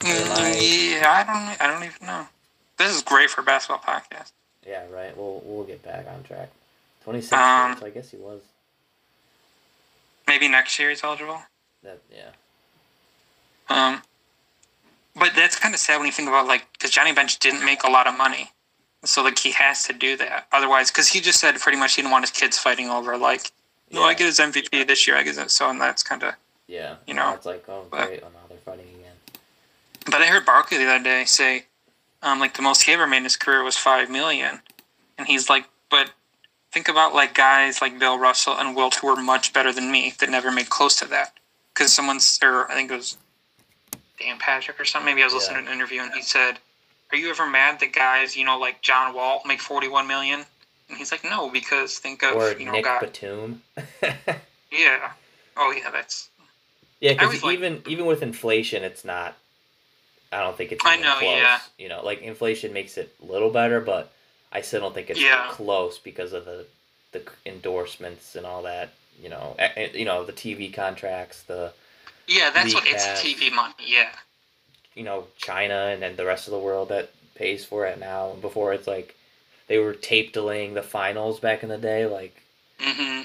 Mm, yeah, I don't. I don't even know. This is great for basketball podcast. Yeah, right. We'll we'll get back on track. Twenty six. Um, so I guess he was. Maybe next year he's eligible. That yeah. Um, but that's kind of sad when you think about like because Johnny Bench didn't make a lot of money, so like he has to do that otherwise because he just said pretty much he didn't want his kids fighting over like no I get his MVP this year I get it so and that's kind of Yeah. You know, It's like oh but- great, oh now they're fighting again. but I heard Barkley the other day say um like the most he ever made in his career was five million, and he's like but think about like guys like Bill Russell and Wilt who were much better than me that never made close to that because someone's or I think it was Dan Patrick or something. Maybe I was listening to an interview and he said, "Are you ever mad that guys, you know, like John Wall make forty-one million? And he's like, "No, because think of Or you know, Nick guy, Batum. yeah, oh yeah, that's Yeah, because was like- even even with inflation, it's not. I don't think it's. I know, Close. yeah. You know, like inflation makes it a little better, but I still don't think it's Yeah. close because of the the endorsements and all that. You know, eh, eh, you know the TV contracts, the yeah, that's what it's. TV money. Yeah, you know China and then the rest of the world that pays for it now. Before it's like they were tape delaying the finals back in the day. Like hmm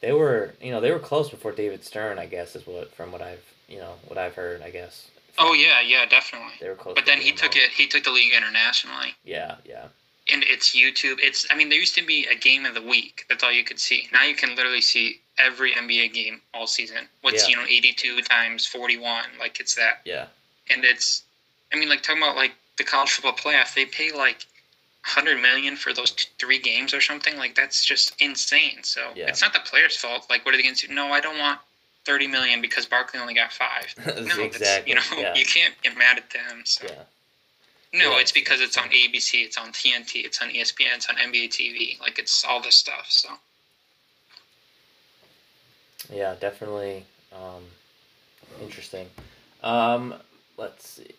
they were, you know, they were close before David Stern. I guess is what from what I've you know what I've heard. I guess. Oh yeah, yeah, definitely. They were close. But then he took it. He took the league internationally, Yeah, yeah. and it's YouTube. It's I mean, there used to be a game of the week. That's all you could see. Now you can literally see every NBA game all season. What's Yeah. you know eighty-two times forty-one? Like it's that. Yeah. And it's i mean like talking about like the college football playoff they pay like 100 million for those t- three games or something like that's just insane so Yeah. it's not the players fault like what are they going to do no i don't want 30 million because barkley only got five no exactly. that's, you know yeah. you can't get mad at them so yeah. no Yeah, it's because it's on abc it's on tnt it's on espn it's on nba tv like it's all this stuff so Yeah, definitely um, interesting. Um, let's see.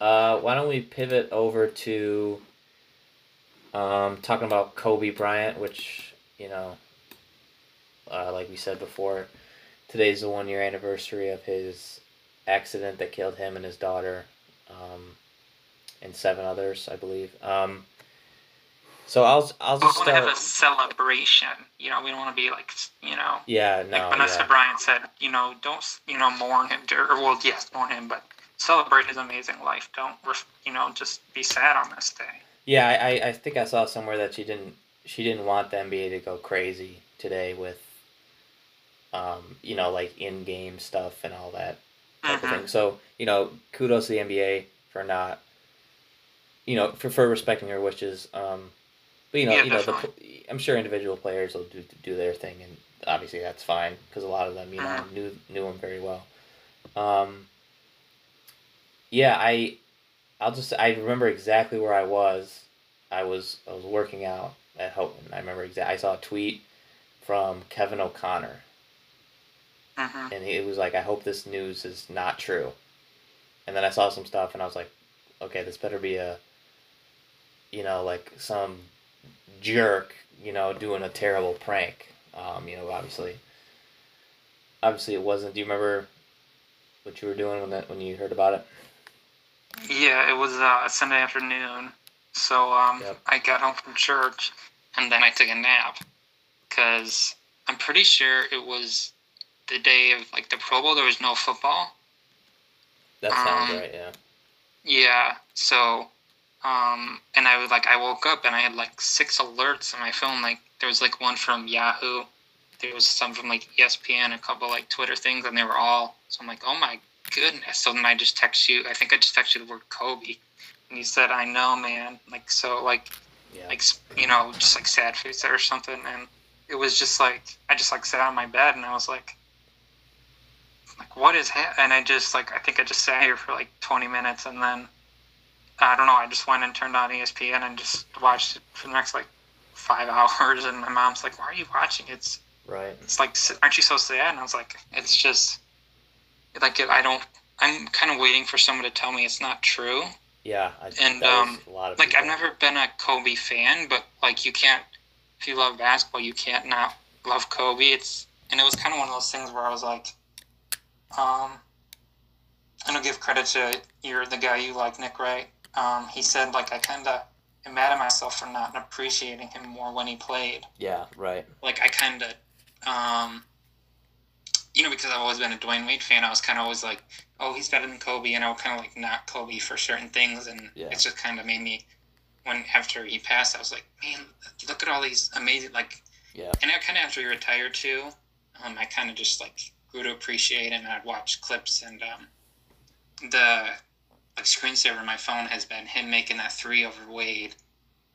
Uh, why don't we pivot over to um, talking about Kobe Bryant, which you know, uh, like we said before, today's the one year anniversary of his accident that killed him and his daughter, um, and seven others, I believe. Um, so I'll I'll we just want to have a celebration you know we don't want to be like you know Yeah, no. like Vanessa yeah. Bryant said, you know, don't you know mourn him, or well, yes, mourn him, but celebrate his amazing life. Don't you know just be sad on this day. Yeah, I, I- think I saw somewhere that she didn't she didn't want the NBA to go crazy today with um, you know, like in game stuff and all that type Mhm. of thing. So, you know, kudos to the NBA for not you know, for, for respecting her wishes. Um, but you know, Yeah, you know, the. I'm sure individual players will do do their thing, and obviously that's fine because a lot of them, you know, Mhm. knew knew him very well. Um, yeah, I, I'll just I remember exactly where I was. I was I was working out at Houghton. I remember exactly. I saw a tweet from Kevin O'Connor, hmm and it was like, "I hope this news is not true." And then I saw some stuff, and I was like, "Okay, this better be a, you know, like some jerk, you know, doing a terrible prank." Um, you know, obviously, obviously it wasn't. Do you remember what you were doing when that when you heard about it? Yeah, it was uh, Sunday afternoon, so um, Yep. I got home from church, and then I took a nap, cause I'm pretty sure it was the day of like the Pro Bowl. There was no football. That sounds Um, right. Yeah. Yeah. So, um, and I was like, I woke up and I had like six alerts on my phone. Like, there was like one from Yahoo, there was some from like ESPN, a couple like Twitter things, and they were all. So I'm like, oh my goodness. So then I just text you. I think I just texted you the word Kobe, and you said, I know, man. Like, so like, Yeah. like you know, just like sad face or something, and it was just like I just like sat on my bed and I was like. Like what is ha-? and I just like I think I just sat here for like 20 minutes and then I don't know. I just went and turned on ESPN and just watched it for the next like five hours. And my mom's like, "Why are you watching? It's right. it's like, aren't you so sad?" And I was like, "It's just like I don't. I'm kind of waiting for someone to tell me it's not true. Yeah. I, And, um, a lot of Like I've never been a Kobe fan, but like you can't. If you love basketball, you can't not love Kobe. It's and it was kind of one of those things where I was like, um, I'm gonna give credit to you're the guy you like, Nick, right? Um, he said like I kind of am mad at myself for not appreciating him more when he played. Yeah, right. Like I kind of, um, you know, because I've always been a Dwyane Wade fan, I was kind of always like, oh, he's better than Kobe, and I would kind of like not Kobe for certain things, and Yeah. it's just kind of made me. When after he passed, I was like, man, look at all these amazing like. Yeah. And I kind of after he retired too, um, I kind of just like grew to appreciate him, and I'd watch clips and um, the screensaver my phone has been him making that three over Wade,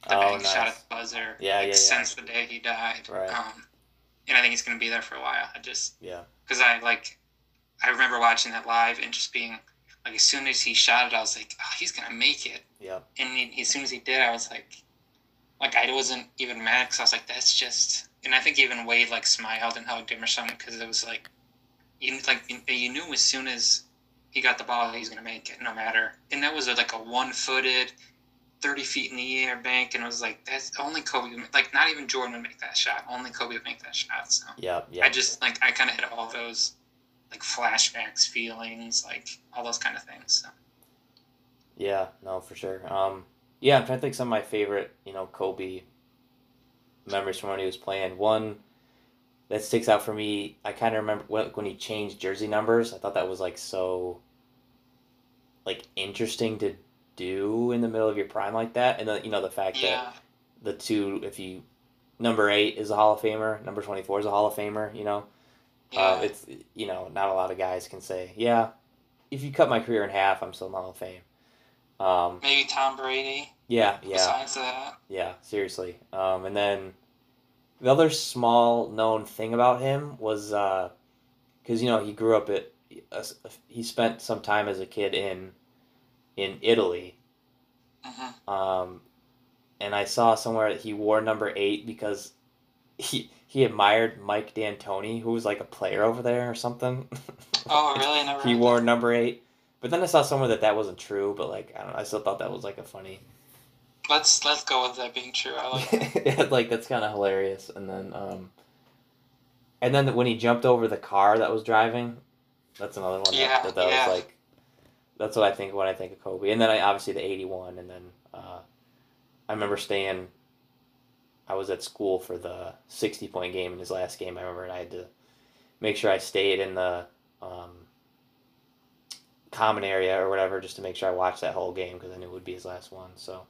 the Oh, bank nice. shot at the buzzer. Yeah, like, yeah, yeah. Since the day he died. Right. Um, and I think he's gonna be there for a while. I just Yeah. because I like, I remember watching that live and just being like, as soon as he shot it, I was like, oh, he's gonna make it. Yeah. And he, as soon as he did, I was like, like I wasn't even mad because I was like, that's just. And I think even Wade like smiled and hugged him or something because it was like, you like you knew as soon as he got the ball he was gonna make it, no matter. And that was like a one-footed. 30 feet in the air bank and it was like that's only Kobe would make, like not even Jordan would make that shot only Kobe would make that shot so Yeah. Yeah. I just like I kind of had all those like flashbacks, feelings, like all those kind of things. So. Yeah, no, for sure. Um, yeah, I'm trying to think some of my favorite, you know, Kobe memories from when he was playing. One that sticks out for me, I kind of remember when he changed jersey numbers. I thought that was like so, like interesting to do in the middle of your prime like that, and then you know the fact that the two, if you number eight is a Hall of Famer, number twenty four is a Hall of Famer, you know. yeah, Uh, it's you know not a lot of guys can say yeah. If you cut my career in half, I'm still in the Hall of Fame. Um, maybe Tom Brady. yeah, yeah, Besides that, yeah. Seriously. Um, and then the other small known thing about him was because you know he grew up at uh, he spent some time as a kid in in Italy. hmm Um, and I saw somewhere that he wore number eight because he he admired Mike D'Antoni, who was like a player over there or something. oh really? Never. he wore that. number eight. But then I saw somewhere that that wasn't true. But like I don't know, I still thought that was like a funny. Let's let's go with that being true. I like. it. like that's kind of hilarious. And then um, and then when he jumped over the car that was driving, that's another one. Yeah, that, that, yeah. was like. That's what I think when I think of Kobe, and then I obviously the '81, and then uh, I remember staying. I was at school for the 60 point game in his last game. I remember, and I had to make sure I stayed in the um, common area or whatever just to make sure I watched that whole game because I knew it would be his last one. So,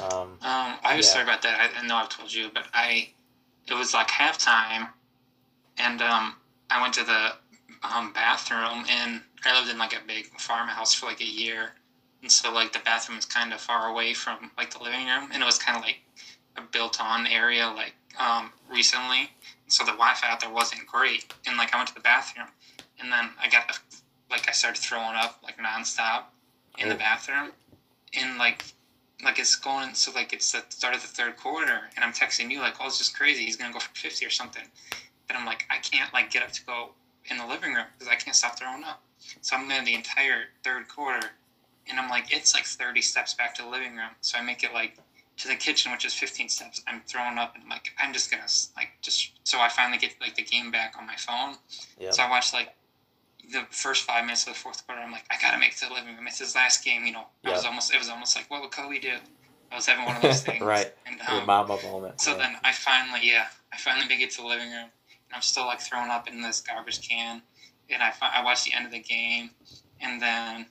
um, Um, I was Yeah. sorry about that. I, I know I've told you, but I, it was like halftime, and um, I went to the um, bathroom, and I lived in like a big farmhouse for like a year, and so like the bathroom was kind of far away from like the living room, and it was kind of like a built-on area like um, recently, so the Wi-Fi out there wasn't great, and like I went to the bathroom, and then I got the, like I started throwing up like nonstop in the Oh. bathroom, and like like it's going so like it's the start of the third quarter and i'm texting you like oh it's just crazy. He's gonna go for 50 or something. And i'm like i can't like get up to go in the living room because i can't stop throwing up so i'm there the entire third quarter and i'm like it's like 30 steps back to the living room so i make it like to the kitchen which is 15 steps i'm throwing up and I'm like i'm just gonna like just so i finally get like the game back on my phone yeah, so I watch like the first five minutes of the fourth quarter. I'm like, I gotta make it to the living room. It's his last game. You know, I was almost. It was almost like, what would Kobe do? I was having one of those things. Right. And your um, moment. so yeah. then I finally, yeah, I finally make it to the living room, I'm still like throwing up in this garbage can. And I, I watched the end of the game, and then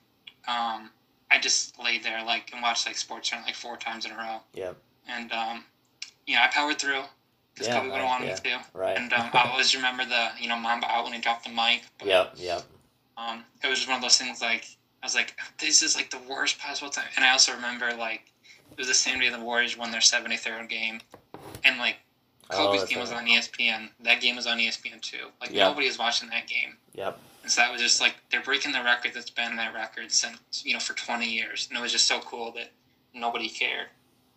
um, I just laid there like and watched like Sports Center like four times in a row. Yep. And um, you know, I powered through because Yeah, Kobe would have right, wanted yeah. me to. right. And um, I always remember the you know Mamba out when he dropped the mic. But, yep, yep, um, it was just one of those things like I was like, this is like the worst possible time. And I also remember like it was the same day the Warriors won their 73rd game, and like Kobe's that's game was on ESPN. That game was on ESPN too. Like Yeah. nobody was watching that game. yep. And so that was just like they're breaking the record that's been that record since you know for 20 years, and it was just so cool that nobody cared.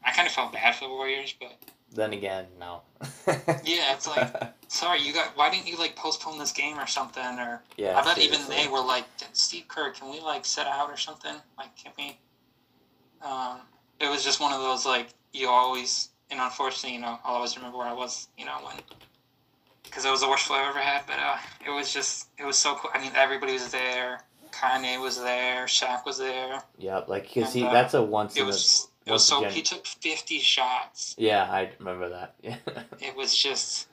I kind of felt bad for the Warriors, but Then again, no. Yeah, it's like- sorry, you got why didn't you like postpone this game or something or yeah. I bet even they were like, Steve Kerr, can we like set out or something? Like, can we? Um, it was just one of those like you always, and unfortunately, you know, I'll always remember where I was, you know, when because it was the worst flow I ever had. But uh, it was just, it was so cool. I mean, everybody was there. Kanye was there. Shaq was there. Yep, like because he uh, that's a once It was, It was so he took fifty shots. Yeah, I remember that. Yeah. It was just,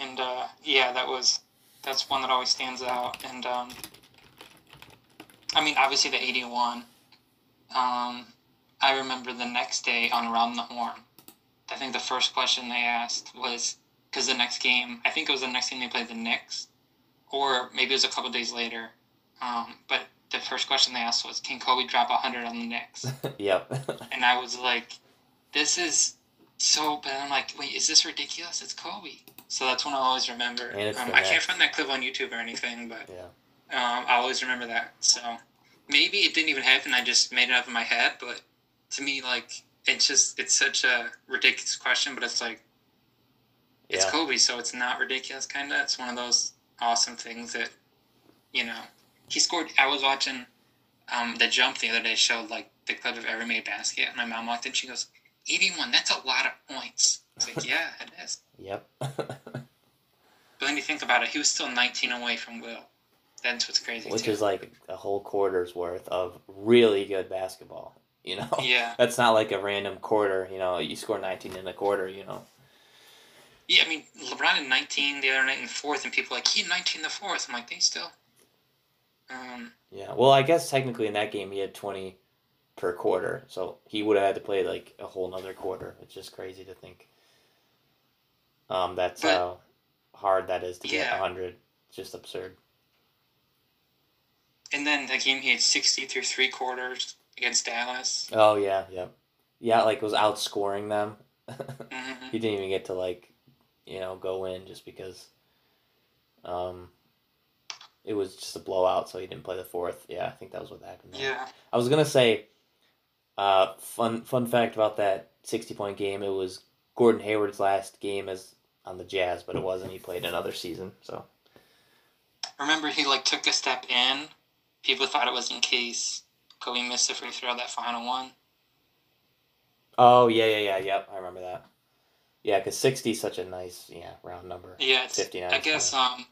and uh, yeah, that was that's one that always stands out. And um, I mean, obviously the eighty-one. Um, I remember the next day on Around the Horn. I think the first question they asked was because the next game, I think it was the next game they played the Knicks, or maybe it was a couple days later. Um, but the first question they asked was, "Can Kobe drop hundred on the Knicks?" yep. and I was like, "This is so." But I'm like, "Wait, is this ridiculous? It's Kobe." So that's one I always remember. Um, I can't find that clip on YouTube or anything, but yeah. um, I always remember that. So maybe it didn't even happen. I just made it up in my head. But to me, like, it's just it's such a ridiculous question, but it's like it's Yeah. Kobe, so it's not ridiculous. Kind of, it's one of those awesome things that you know he scored. I was watching um, the jump the other day showed like the clip of every made basket, and my mom walked in. She goes, "81. That's a lot of points." It's like, yeah, it is. Yep. But then you think about it, he was still 19 away from Wilt. That's what's crazy. Which too. is like a whole quarter's worth of really good basketball. You know. yeah, That's not like a random quarter. You know, you score 19 in a quarter. You know. yeah. I mean, LeBron in 19 the other night in fourth, and people are like he had 19 the fourth. I'm like, they still. Um, Yeah. Well, I guess technically in that game he had 20 per quarter, so he would have had to play like a whole nother quarter. It's just crazy to think. Um, that's But- how hard that is to get Yeah. 100. It's just absurd. and then that game he had 60 through three quarters against Dallas. Oh yeah, yep. Yeah, like was outscoring them. hmm he didn't even get to like, you know, go in just because. Um. It was just a blowout, so he didn't play the fourth. Yeah, I think that was what happened. there. Yeah. I was gonna say, uh, fun fun fact about that sixty point game. It was Gordon Hayward's last game as on the Jazz, but it wasn't. He played another season, so Remember, he like took a step in. People thought it was in case Kobe missed the free throw that final one. oh yeah yeah yeah yep I remember that. Yeah, because sixty is such a nice yeah round number. Yeah, it's, 59 I guess um,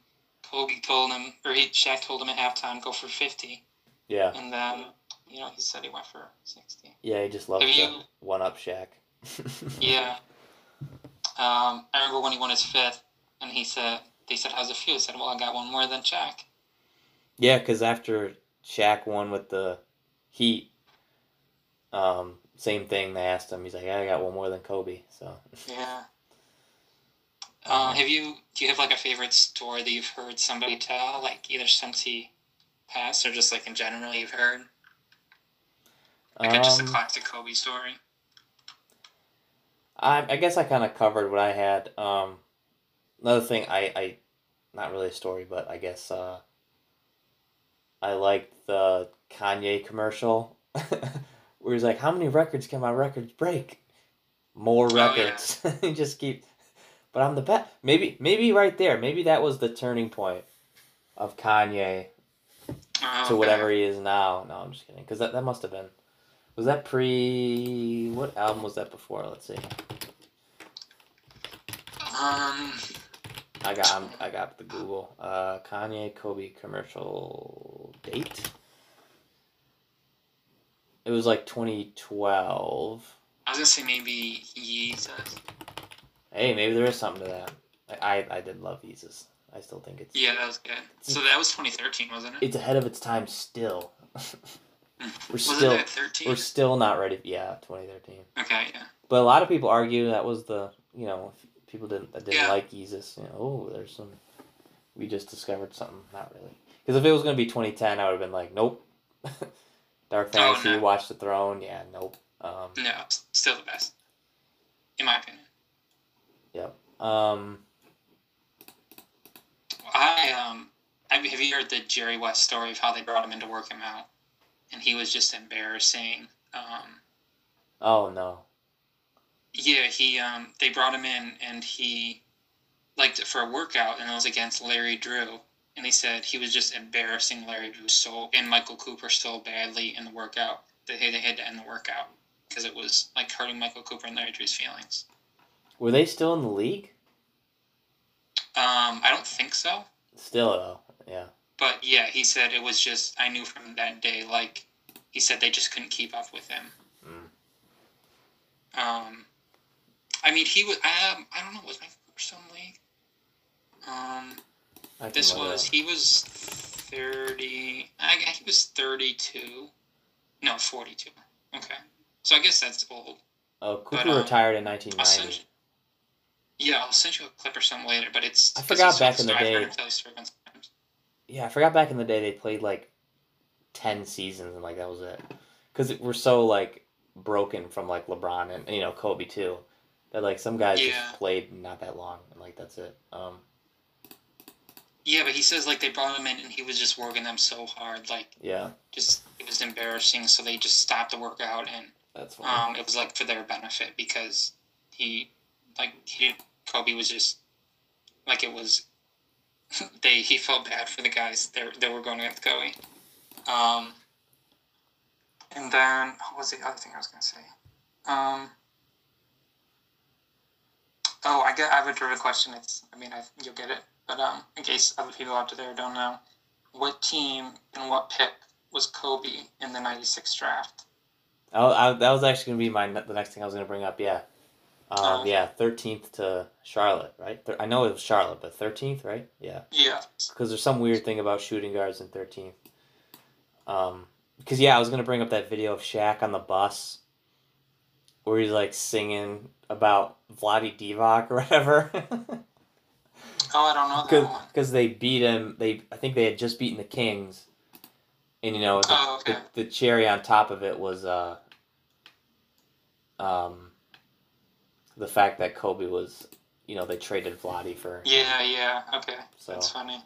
Kobe told him, or he Shaq told him at halftime, go for fifty, Yeah and then you know he said he went for sixty. yeah he just loved you- one up Shaq. Yeah. Um, I remember when he won his fifth, and he said, they said, how's it feel? He said, well, I got one more than Shaq. Yeah, because after Shaq won with the Heat, um, same thing. They asked him. He's like, "I got one more than Kobe." So Yeah. Uh, have you, do you have like a favorite story that you've heard somebody tell, like either since he passed or just like in general you've heard? Like a, just a Um, classic Kobe story? I, I guess I kind of covered what I had. Um, another thing, I, I, not really a story, but I guess uh, I liked the Kanye commercial where he's like, "How many records can my records break? More Oh, yeah. records." just keep, but I'm the best. Maybe, maybe right there, maybe that was the turning point of Kanye Oh, to okay. whatever he is now. No, I'm just kidding. Because that, that must have been. Was that pre. What album was that before? Let's see. Um, I got I'm, I got the Google. Uh, Kanye Kobe commercial date. It was like 2012. I was gonna say maybe Yeezus. Hey, maybe there is something to that. I, I, I did love Yeezus. I still think it's Yeah, that was good. So that was 2013, wasn't it? it's ahead of its time still. Hmm. we're was still it that 13? we're still not ready. Yeah, 2013. Okay, yeah. But a lot of people argue that was the you know people didn't that didn't Yeah. like Yeezus. You know, oh, there's some. We just discovered something. Not really. Because if it was gonna be 2010, I would have been like, nope. Dark Oh, Fantasy, no. Watch the Throne. Yeah, nope. Um, No, still the best, in my opinion. Yep. Um, I um, have have you heard the Jerry West story of how they brought him in to work him out, and he was just embarrassing. Um, oh no. yeah, he um, they brought him in and he, like for a workout, and it was against Larry Drew, and he said he was just embarrassing Larry Drew so and Michael Cooper so badly in the workout that they, they had to end the workout because it was like hurting Michael Cooper and Larry Drew's feelings. Were they still in the league? Um, I don't think so. Still though. Yeah. But yeah, he said it was just I knew from that day like he said they just couldn't keep up with him. Um, I mean, he was. Um, I don't know. Was Michael my first on league? Um, I this was up. he was thirty. I he was thirty-two. No, forty-two. Okay, so I guess that's old. Oh, but, Cooper um, retired in 1990. you. Yeah, I'll send you a clip or something later. But it's. I forgot back in the day- him tell his story a bunch of times. Yeah, I forgot back in the day they played like ten seasons and like that was it. Because we're so like broken from like LeBron and you know Kobe too, that like some guys Yeah. just played not that long and like that's it. Um, Yeah, but he says like they brought him in and he was just working them so hard, like yeah, just it was embarrassing. So they just stopped the workout and that's fine. um, it was like for their benefit because he like he did Kobe was just like it was they he felt bad for the guys that that were going against Kobe. Um, and then what was the other thing I was gonna say? Um, oh, I get I have a trivia question. It's I mean I you'll get it, but um, in case other people out there don't know, what team and what pick was Kobe in the '96 draft? Oh, I, that was actually gonna be my the next thing I was gonna bring up. Yeah, um, Oh. yeah, thirteenth to Charlotte, right? I know it was Charlotte, but thirteenth, right? Yeah, Yeah. because there's some weird thing about shooting guards in thirteenth. Um, because yeah, I was gonna bring up that video of Shaq on the bus, where he's like singing about Vlade Divac or whatever. Oh, I don't know that one. Because they beat him. They I think they had just beaten the Kings, and you know the, Oh, okay. the, the cherry on top of it was uh, um, the fact that Kobe was, you know, they traded Vlade for. Yeah, yeah. Okay, So that's funny.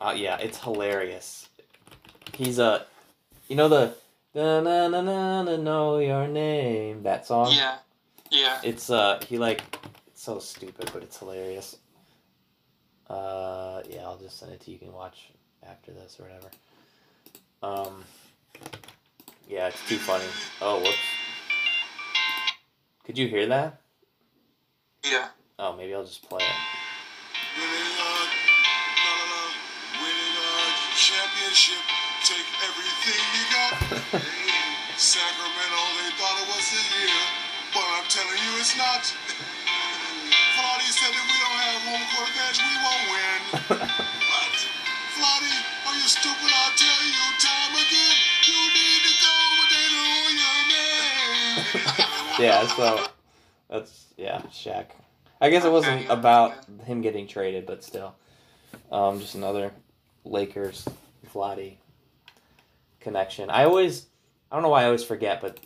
uh, yeah, it's hilarious. He's a, you know the na na na na na know your name that song. Yeah, yeah. It's uh he like it's so stupid, but it's hilarious. Uh yeah, I'll just send it to you. You can watch after this or whatever. Um Yeah, it's too funny. Oh whoops. Could you hear that? Yeah. Oh maybe I'll just play it. Sacramento, they thought it was the year, but I'm telling you it's not. don't have home we won't win. what? Vlade, are you stupid? I'll tell you time again. You need to go where they know your name. Yeah, so that's yeah, Shaq. I guess it wasn't about him getting traded, but still. Um just another Lakers Vlade connection. I always I don't know why I always forget, but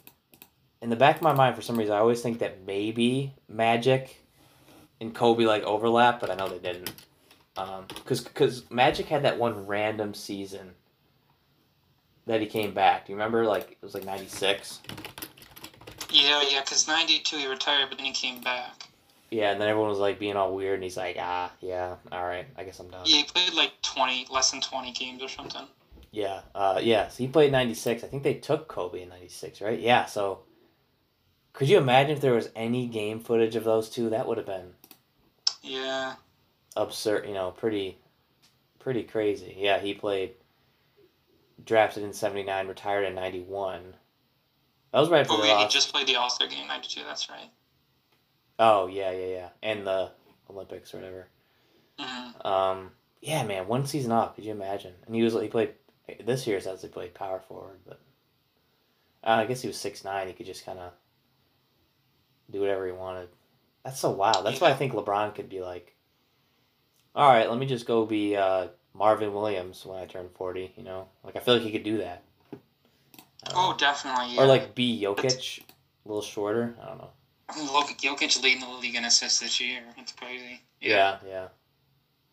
in the back of my mind for some reason I always think that maybe Magic and Kobe like overlap, but I know they didn't. Um cuz cuz Magic had that one random season that he came back. Do you remember like it was like 96? Yeah, yeah, because 92 he retired, but then he came back. Yeah, and then everyone was like being all weird, and he's like, ah, yeah, all right, I guess I'm done. Yeah, he played like 20, less than 20 games or something. Yeah, uh, yeah. So he played '96. I think they took Kobe in '96, right? Yeah. So, could you imagine if there was any game footage of those two? That would have been Yeah. absurd. You know, pretty, pretty crazy. Yeah, he played. Drafted in '79, retired in '91. That was right after Oh, yeah, he just played the All Star game 92, that's right. Oh yeah, yeah, yeah, and the Olympics or whatever. hmm Um, yeah, man, one season off. Could you imagine? And he was he played this year. Says he played power forward, but uh, I guess he was six nine. He could just kind of do whatever he wanted. That's so wild. That's why I think LeBron could be like, all right, let me just go be uh, Marvin Williams when I turn forty. You know, like I feel like he could do that. Oh, know. definitely. Yeah. or like be Jokic, a little shorter. I don't know. Look, Jokic leading the league in assists this year. It's crazy. Yeah, yeah.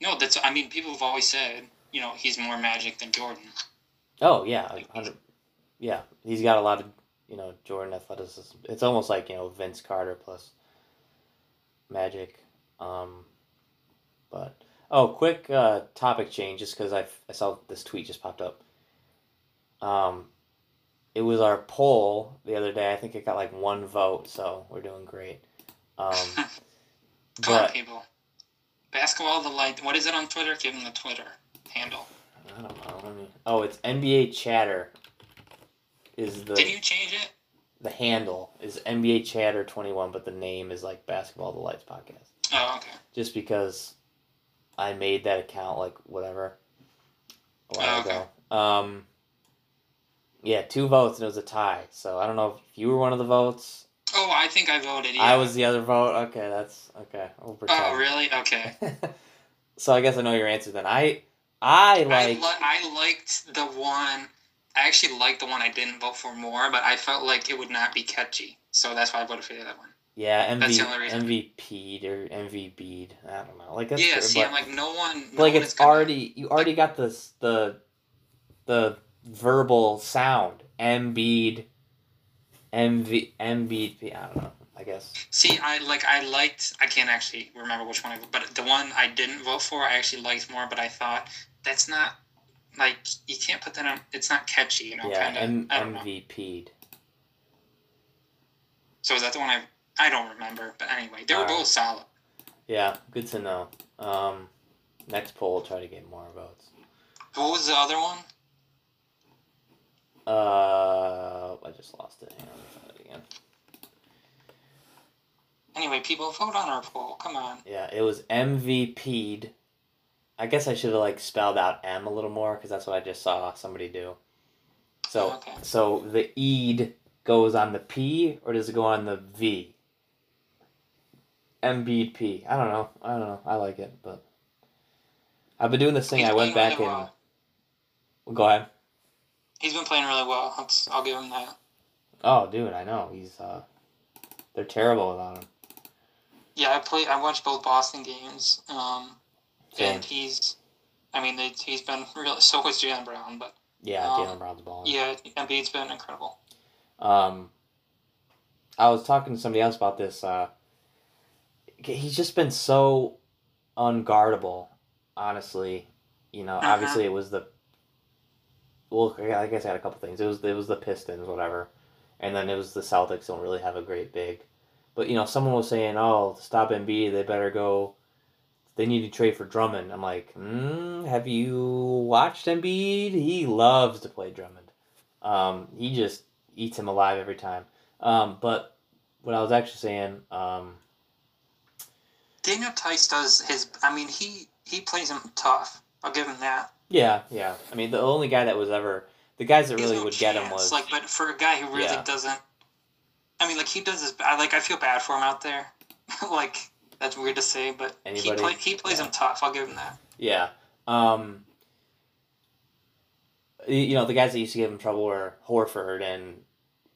No, that's. I mean, people have always said, you know, he's more Magic than Jordan. Oh yeah, hundred. Yeah, he's got a lot of you know Jordan athleticism. It's almost like you know Vince Carter plus Magic. Um, but oh, quick uh, topic change just because I I saw this tweet just popped up. Um, it was our poll the other day. I think it got like one vote, so we're doing great. Um, but people. Basketball the light. What is it on Twitter? Give him the Twitter handle. I don't know. Oh, it's NBA chatter. Is the Did you change it? The handle is NBA Chatter twenty one, but the name is like Basketball the Lights podcast. Oh, okay. Just because I made that account like whatever a while Oh, okay. ago. Um, yeah, two votes and it was a tie. So I don't know if you were one of the votes. Oh, I think I voted. Yeah. I was the other vote. Okay, that's okay. We'll. Oh, really? Okay. so I guess I know your answer then. I I I, like li- I liked the one. I actually liked the one I didn't vote for more, but I felt like it would not be catchy, so that's why I voted for the other one. yeah MV, the only reason. MVP'd or MVB'd. I don't know. Like that's yeah, good, see, but, I'm like no one. No like one it's is gonna- already you already got this the the verbal sound Embiid MV Embiid. I don't know. I guess See, I like I liked. I can't actually remember which one I. But the one I didn't vote for, I actually liked more. But I thought that's not like you can't put that on. It's not catchy, you know. yeah kinda, M- I don't. MVP'd. So is that the one I? I don't remember. But anyway, they were Alright. both solid. Yeah, good to know. Um, next poll, we'll try to get more votes. What was the other one? Uh, I just lost it. Hang on, let me find it again. Anyway, people vote on our poll. Come on. Yeah, it was MVP'd. I guess I should have like spelled out M a little more because that's what I just saw somebody do. So, Okay. so the "ed" goes on the P or does it go on the V? Embiid P. I don't know. I don't know. I like it, but I've been doing this thing. He's I went back really and well. go ahead. He's been playing really well. I'll give him that. Oh, dude, I know he's. uh They're terrible without him. Yeah, I play. I watched both Boston games. Um, Same. and he's. I mean, he's been really. So was Jaylen Brown, but Yeah, Um, Jaylen Brown's balling. yeah, Embiid's been incredible. Um, I was talking to somebody else about this. Uh, he's just been so unguardable. Honestly, you know, Uh-huh. obviously it was the. Well, I guess I had a couple things. It was it was the Pistons, whatever, and then it was the Celtics. Don't really have a great big, but you know, someone was saying, "Oh, to stop Embiid, they better go." They need to trade for Drummond. I'm like, mm, have you watched Embiid? He loves to play Drummond. Um, he just eats him alive every time. Um, but what I was actually saying, um, Daniel Theis does his. I mean, he he plays him tough. I'll give him that. yeah, yeah. I mean, the only guy that was ever the guys that really no would get him was like, but for a guy who really Yeah. doesn't. I mean, like he does his. I like. I feel bad for him out there. like that's weird to say, but he play, he plays yeah. him tough. I'll give him that. yeah. Um, you know, the guys that used to give him trouble were Horford and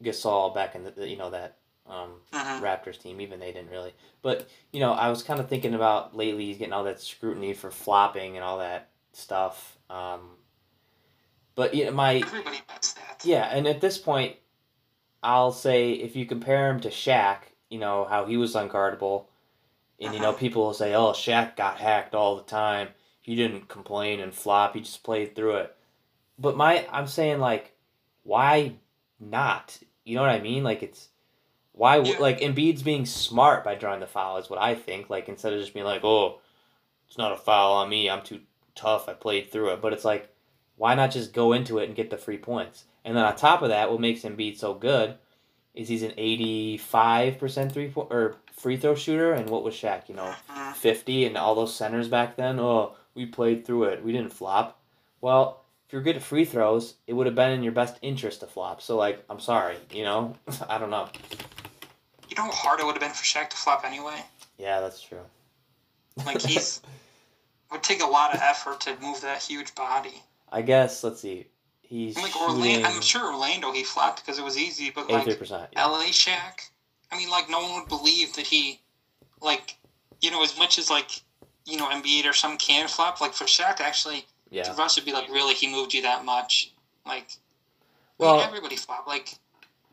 Gasol back in the- you know that um, hmm Raptors team. Even they didn't really. But you know, I was kind of thinking about lately. He's getting all that scrutiny for flopping and all that stuff. Um, but you know, my Everybody does that. Yeah, and at this point, I'll say if you compare him to Shaq, you know how he was unguardable, and you know Uh-huh. people will say, "Oh, Shaq got hacked all the time. He didn't complain and flop. He just played through it." But my, I'm saying like, why not? You know what I mean? Like it's why Yeah. like Embiid's being smart by drawing the foul is what I think. Like instead of just being like, "Oh, it's not a foul on me. I'm too tough. I played through it." But it's like why not just go into it and get the free points? And then on top of that, what makes Embiid so good is he's an eighty-five percent three po- or free throw shooter. And what was Shaq? You know, Mhm. fifty, and all those centers back then. Oh, we played through it. We didn't flop. Well, if you're good at free throws, it would have been in your best interest to flop. So like, I'm sorry. You know, I don't know. You know how hard it would have been for Shaq to flop anyway. Yeah, that's true. Like he's would take a lot of effort to move that huge body. I guess. Let's see. He's I'm like Orlando, I'm sure Orlando he flopped because it was easy, but like percent. LA Shaq, I mean, like no one would believe that he, like, you know, as much as like, you know, Embiid or some can flop, like for Shaq actually, Yeah. to us would be like, really, he moved you that much, like. Well- I mean, everybody flop. Like,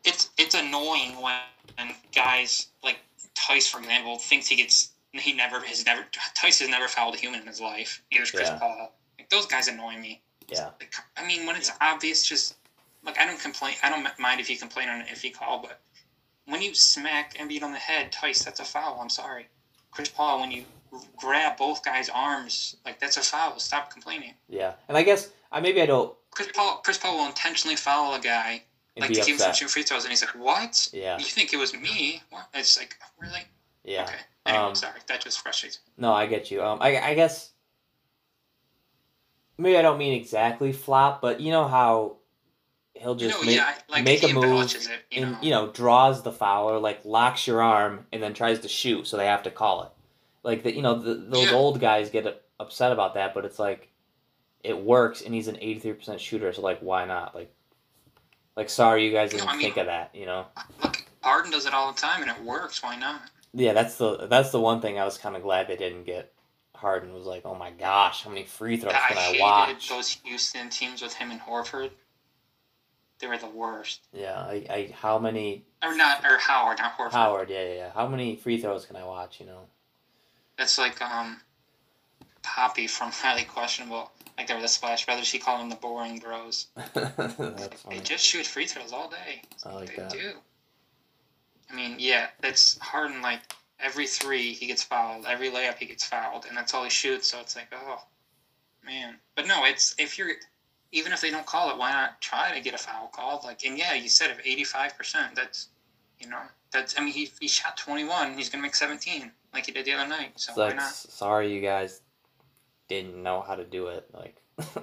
it's it's annoying when guys like Theis, for example, thinks he gets he never has never Theis has never fouled a human in his life. Either Chris Yeah. Paul. Like those guys annoy me. Yeah. Like, I mean, when it's obvious, just like I don't complain. I don't mind if you complain on it if you call, but when you smack Embiid on the head, Theis, that's a foul. I'm sorry, Chris Paul. When you grab both guys' arms, like that's a foul. Stop complaining. Yeah. And I guess I maybe I don't Chris Paul, Chris Paul will intentionally foul a guy like team from upset. two free throws, and he's like, "What? Yeah, You think it was me? What?" It's like, really? yeah. Okay. Anyway, Um, sorry. That just frustrates. me. No, I get you. Um, I, I guess maybe I don't mean exactly flop, but you know how he'll just make yeah, like make a move it. You and know. you know draws the foul or like locks your arm and then tries to shoot, so they have to call it. Like the you know the, those Yeah. old guys get upset about that, but it's like it works, and he's an eighty three percent shooter, so like why not? Like like sorry you guys No, didn't I mean- think of that, you know. Look, Harden does it all the time, and it works. Why not? Yeah, that's the that's the one thing I was kind of glad they didn't get. Harden was like, oh my gosh, how many free throws I can I, hated watch? those Houston teams with him and Horford. They were the worst. Yeah, I, I how many Or not, or Howard, not Horford. Howard? Yeah, yeah, yeah. How many free throws can I watch? You know. That's like um, Papi from Highly Questionable. Like they were the Splash Brothers. she called them the boring bros. that's They just shoot free throws all day. I like they that. do. I mean, yeah, it's Harden. Like every three, he gets fouled. Every layup, he gets fouled, and that's all he shoots. So it's like, oh, man. But no, it's if you're even if they don't call it, why not try to get a foul called? Like, and yeah, you said five percent, that's you know, that's I mean, he he shot twenty one. He's gonna make seventeen, like he did the other night. So It's why like, not? sorry you guys didn't know how to do it. Like,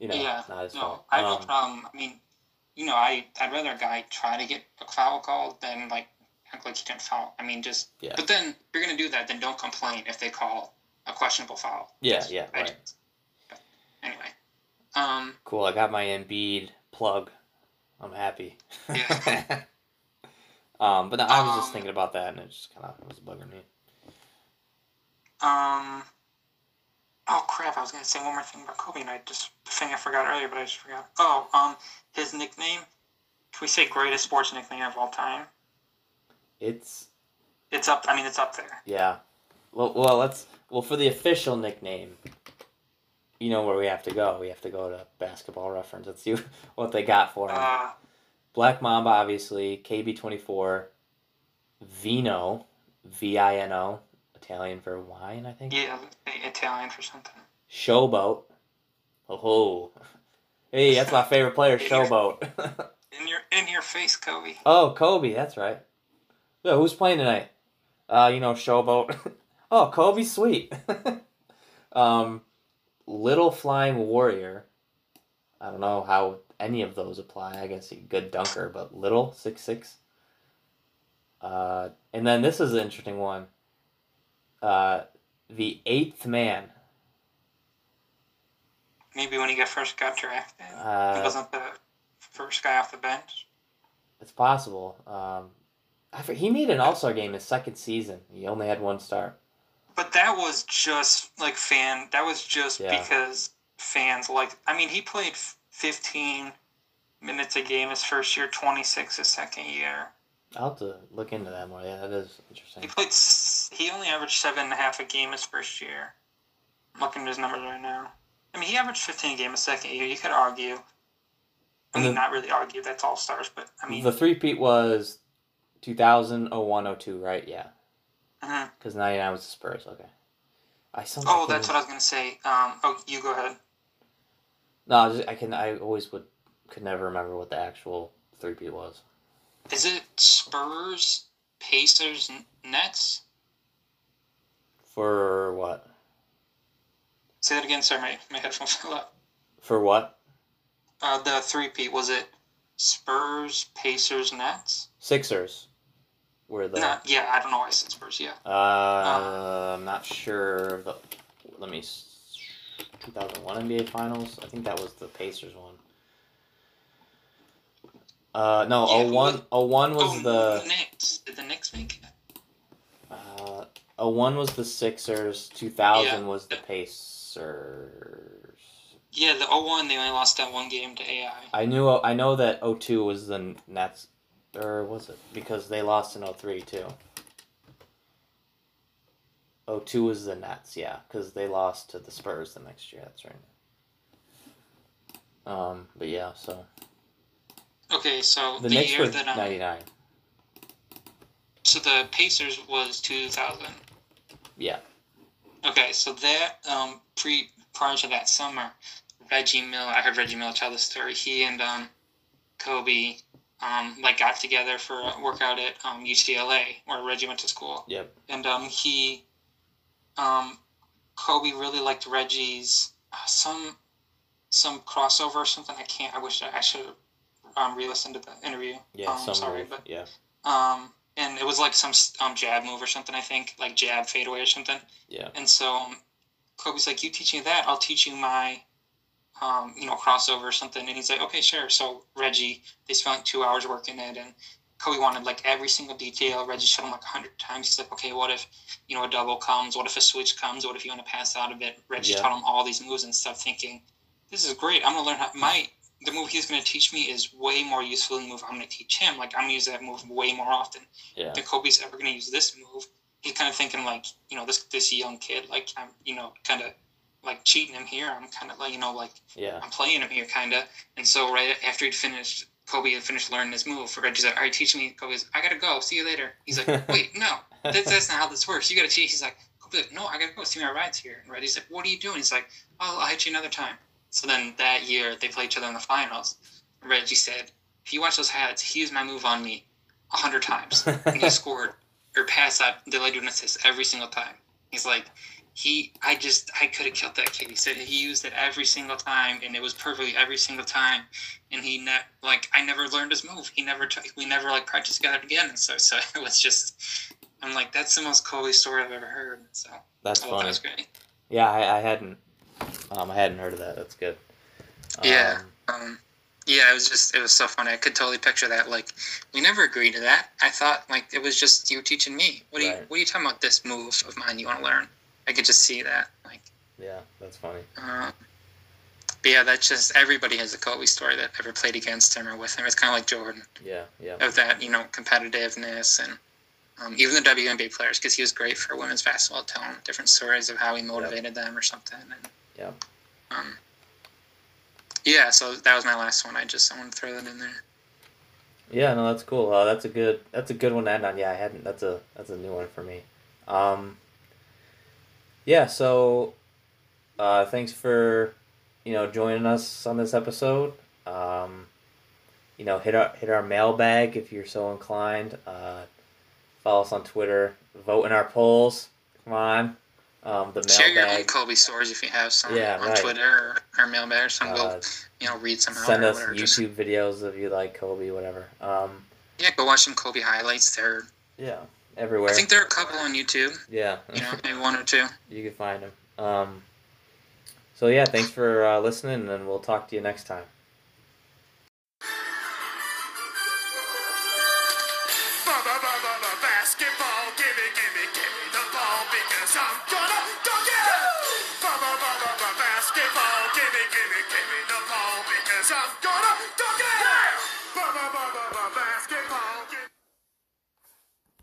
you know, yeah, not his no, fault. I have no Um, problem. I mean, you know, I I'd rather a guy try to get a foul called than like act like he didn't foul. I mean, just Yeah. But then if you're gonna do that, then don't complain if they call a questionable foul. Yeah, yeah, I right. anyway, um, Cool. I got my Embiid plug. I'm happy. Yeah. um, but no, I was just Um, thinking about that, and it just kind of was bugging me. um, oh crap! I was gonna say one more thing about Kobe, and I just the thing I forgot earlier, but I just forgot. Oh, um, his nickname. If we say greatest sports nickname of all time, It's it's up. I mean, it's up there. yeah. Well, well, let's well for the official nickname. You know where we have to go. We have to go to Basketball Reference. Let's see what they got for him. Uh, Black Mamba, obviously. KB24. Vino. V I N O. Italian for wine, I think. yeah, Italian for something. Showboat. Oh, hey, that's my favorite player, Showboat. In your in your face, Kobe. oh, Kobe, that's right. Yeah, who's playing tonight? Uh, you know, Showboat. oh, Kobe, sweet. um, Little Flying Warrior. I don't know how any of those apply. I guess a good dunker, but Little six six. Uh, and then this is an interesting one. Uh, the eighth man. Maybe when he got first got drafted, he Uh, wasn't the first guy off the bench. It's possible. Um, I he made an All Star game his second season. He only had one start. But that was just like fan. That was just Yeah. because fans like. I mean, he played fifteen minutes a game his first year, twenty six his second year. I'll have to look into that more. Yeah, that is interesting. He played. He only averaged seven and a half a game his first year. I'm looking at his numbers right now. I mean, he averaged fifteen a game his second year. You could argue. I mean, the- not really argue. That's all stars, but I mean, the three peat was 2000, 01, 02, right? Yeah, mhm. because 99 was the Spurs. Okay. I somehow oh, that's what I was gonna say. Um, oh, you go ahead. No, I, just, I can. I always would could never remember what the actual three peat was. Is it Spurs, Pacers, Nets? For what? Say that again. Sorry, my, my headphones fell out. For what? Uh, the three peat was it Spurs, Pacers, Nets? Sixers. Were the. No, yeah, I don't know why Spurs. Yeah, Uh, I'm not sure. The, let me. 2001 NBA Finals. I think that was the Pacers one. Uh, no, Yeah, oh one, oh one was oh, the. Knicks. Did the Knicks make it? Uh, oh one was the Sixers. 2000 Yeah. was the Pacers. Yeah, the 01, they only lost that one game to AI. I knew. I know that 02 was the Nets, or was it because they lost in 03 too. 02 was the Nets, yeah, because they lost to the Spurs the next year. That's right. Um, but yeah, so Okay, so the the, year that um, 99. so the Pacers was 2000. Yeah. Okay, so that um pre prior to that summer, Reggie Miller. I heard Reggie Miller tell the story. He and um Kobe um, like got together for a workout at um, UCLA where Reggie went to school, Yep. and um, he, um, Kobe really liked Reggie's uh, some some crossover or something. I can't. I wish I, I should have um, re-listened to the interview. Yeah. um, sorry, move. but yeah. um, and it was like some um, jab move or something. I think like jab fadeaway or something. Yeah. And so um, Kobe's like, "You teach me that, I'll teach you my, um, you know, crossover or something." And he's like, "Okay, sure." So Reggie, they spent like two hours working it, and Kobe wanted like every single detail. Reggie showed him like a hundred times. He's like, "Okay, what if, you know, a double comes? What if a switch comes? What if you want to pass out of it?" Reggie Yeah. taught him all these moves and stuff, thinking, "This is great. I'm gonna learn how my." The move he's going to teach me is way more useful than the move I'm going to teach him. Like I'm going to use that move way more often Yeah. than Kobe's ever going to use this move. He's kind of thinking like, you know, this this young kid, like I'm, you know, kind of like cheating him here. I'm kind of like, you know, like Yeah. I'm playing him here, kind of. And so right after he'd finished, Kobe had finished learning his move. Reggie's like, all right, teach me. Kobe's, I gotta go. See you later. He's like, wait, no, that's, that's not how this works. You gotta teach. He's like, Kobe's like, no, I gotta go. See my rides here. And Reggie's like, what are you doing? He's like, oh, I'll hit you another time. So then that year they played each other in the finals. Reggie said, if you watch those highlights, he used my move on me a hundred times. and he scored or passed out delay do an assist every single time. He's like, he, I just, I could have killed that kid. He said he used it every single time, and it was perfectly every single time. And he ne- like, I never learned his move. He never, t- we never like practiced together again. And so, so it was just, I'm like, that's the most Kobe story I've ever heard. So That's funny. that was great. Yeah, I, I hadn't. Um, I hadn't heard of that. That's good. Yeah. Um, Um, yeah, it was just it was so funny. I could totally picture that. Like, we never agreed to that. I thought like it was just you teaching me. What are you What are you talking about? This move of mine you want to learn? I could just see that. Like, yeah, that's funny. uh, but yeah, that's just everybody has a Kobe story that ever played against him or with him. It's kind of like Jordan Yeah, yeah, of that you know competitiveness and. Um, even the WNBA players, because he was great for women's basketball, telling different stories of how he motivated them or something. And, yeah. um, yeah, so that was my last one. I just I want to throw that in there. Yeah, no, that's cool. Uh, that's a good. That's a good one to end on. Yeah, I hadn't. That's a that's a new one for me. Um. Yeah. So, uh, thanks for, you know, joining us on this episode. Um, you know, hit our hit our mailbag if you're so inclined. Uh, follow us on Twitter. Vote in our polls. Come on. Um, the Share your own mailbag. Kobe stories if you have some Yeah, on right. Twitter or, or mailbag or something. Uh, go, you know, read some out send us whatever. Just- YouTube videos of you like Kobe, whatever. Um, yeah, go watch some Kobe highlights. There, yeah, everywhere. I think there are a couple on YouTube. yeah. You know, maybe one or two. you can find them. Um, so yeah, thanks for uh, listening, and we'll talk to you next time.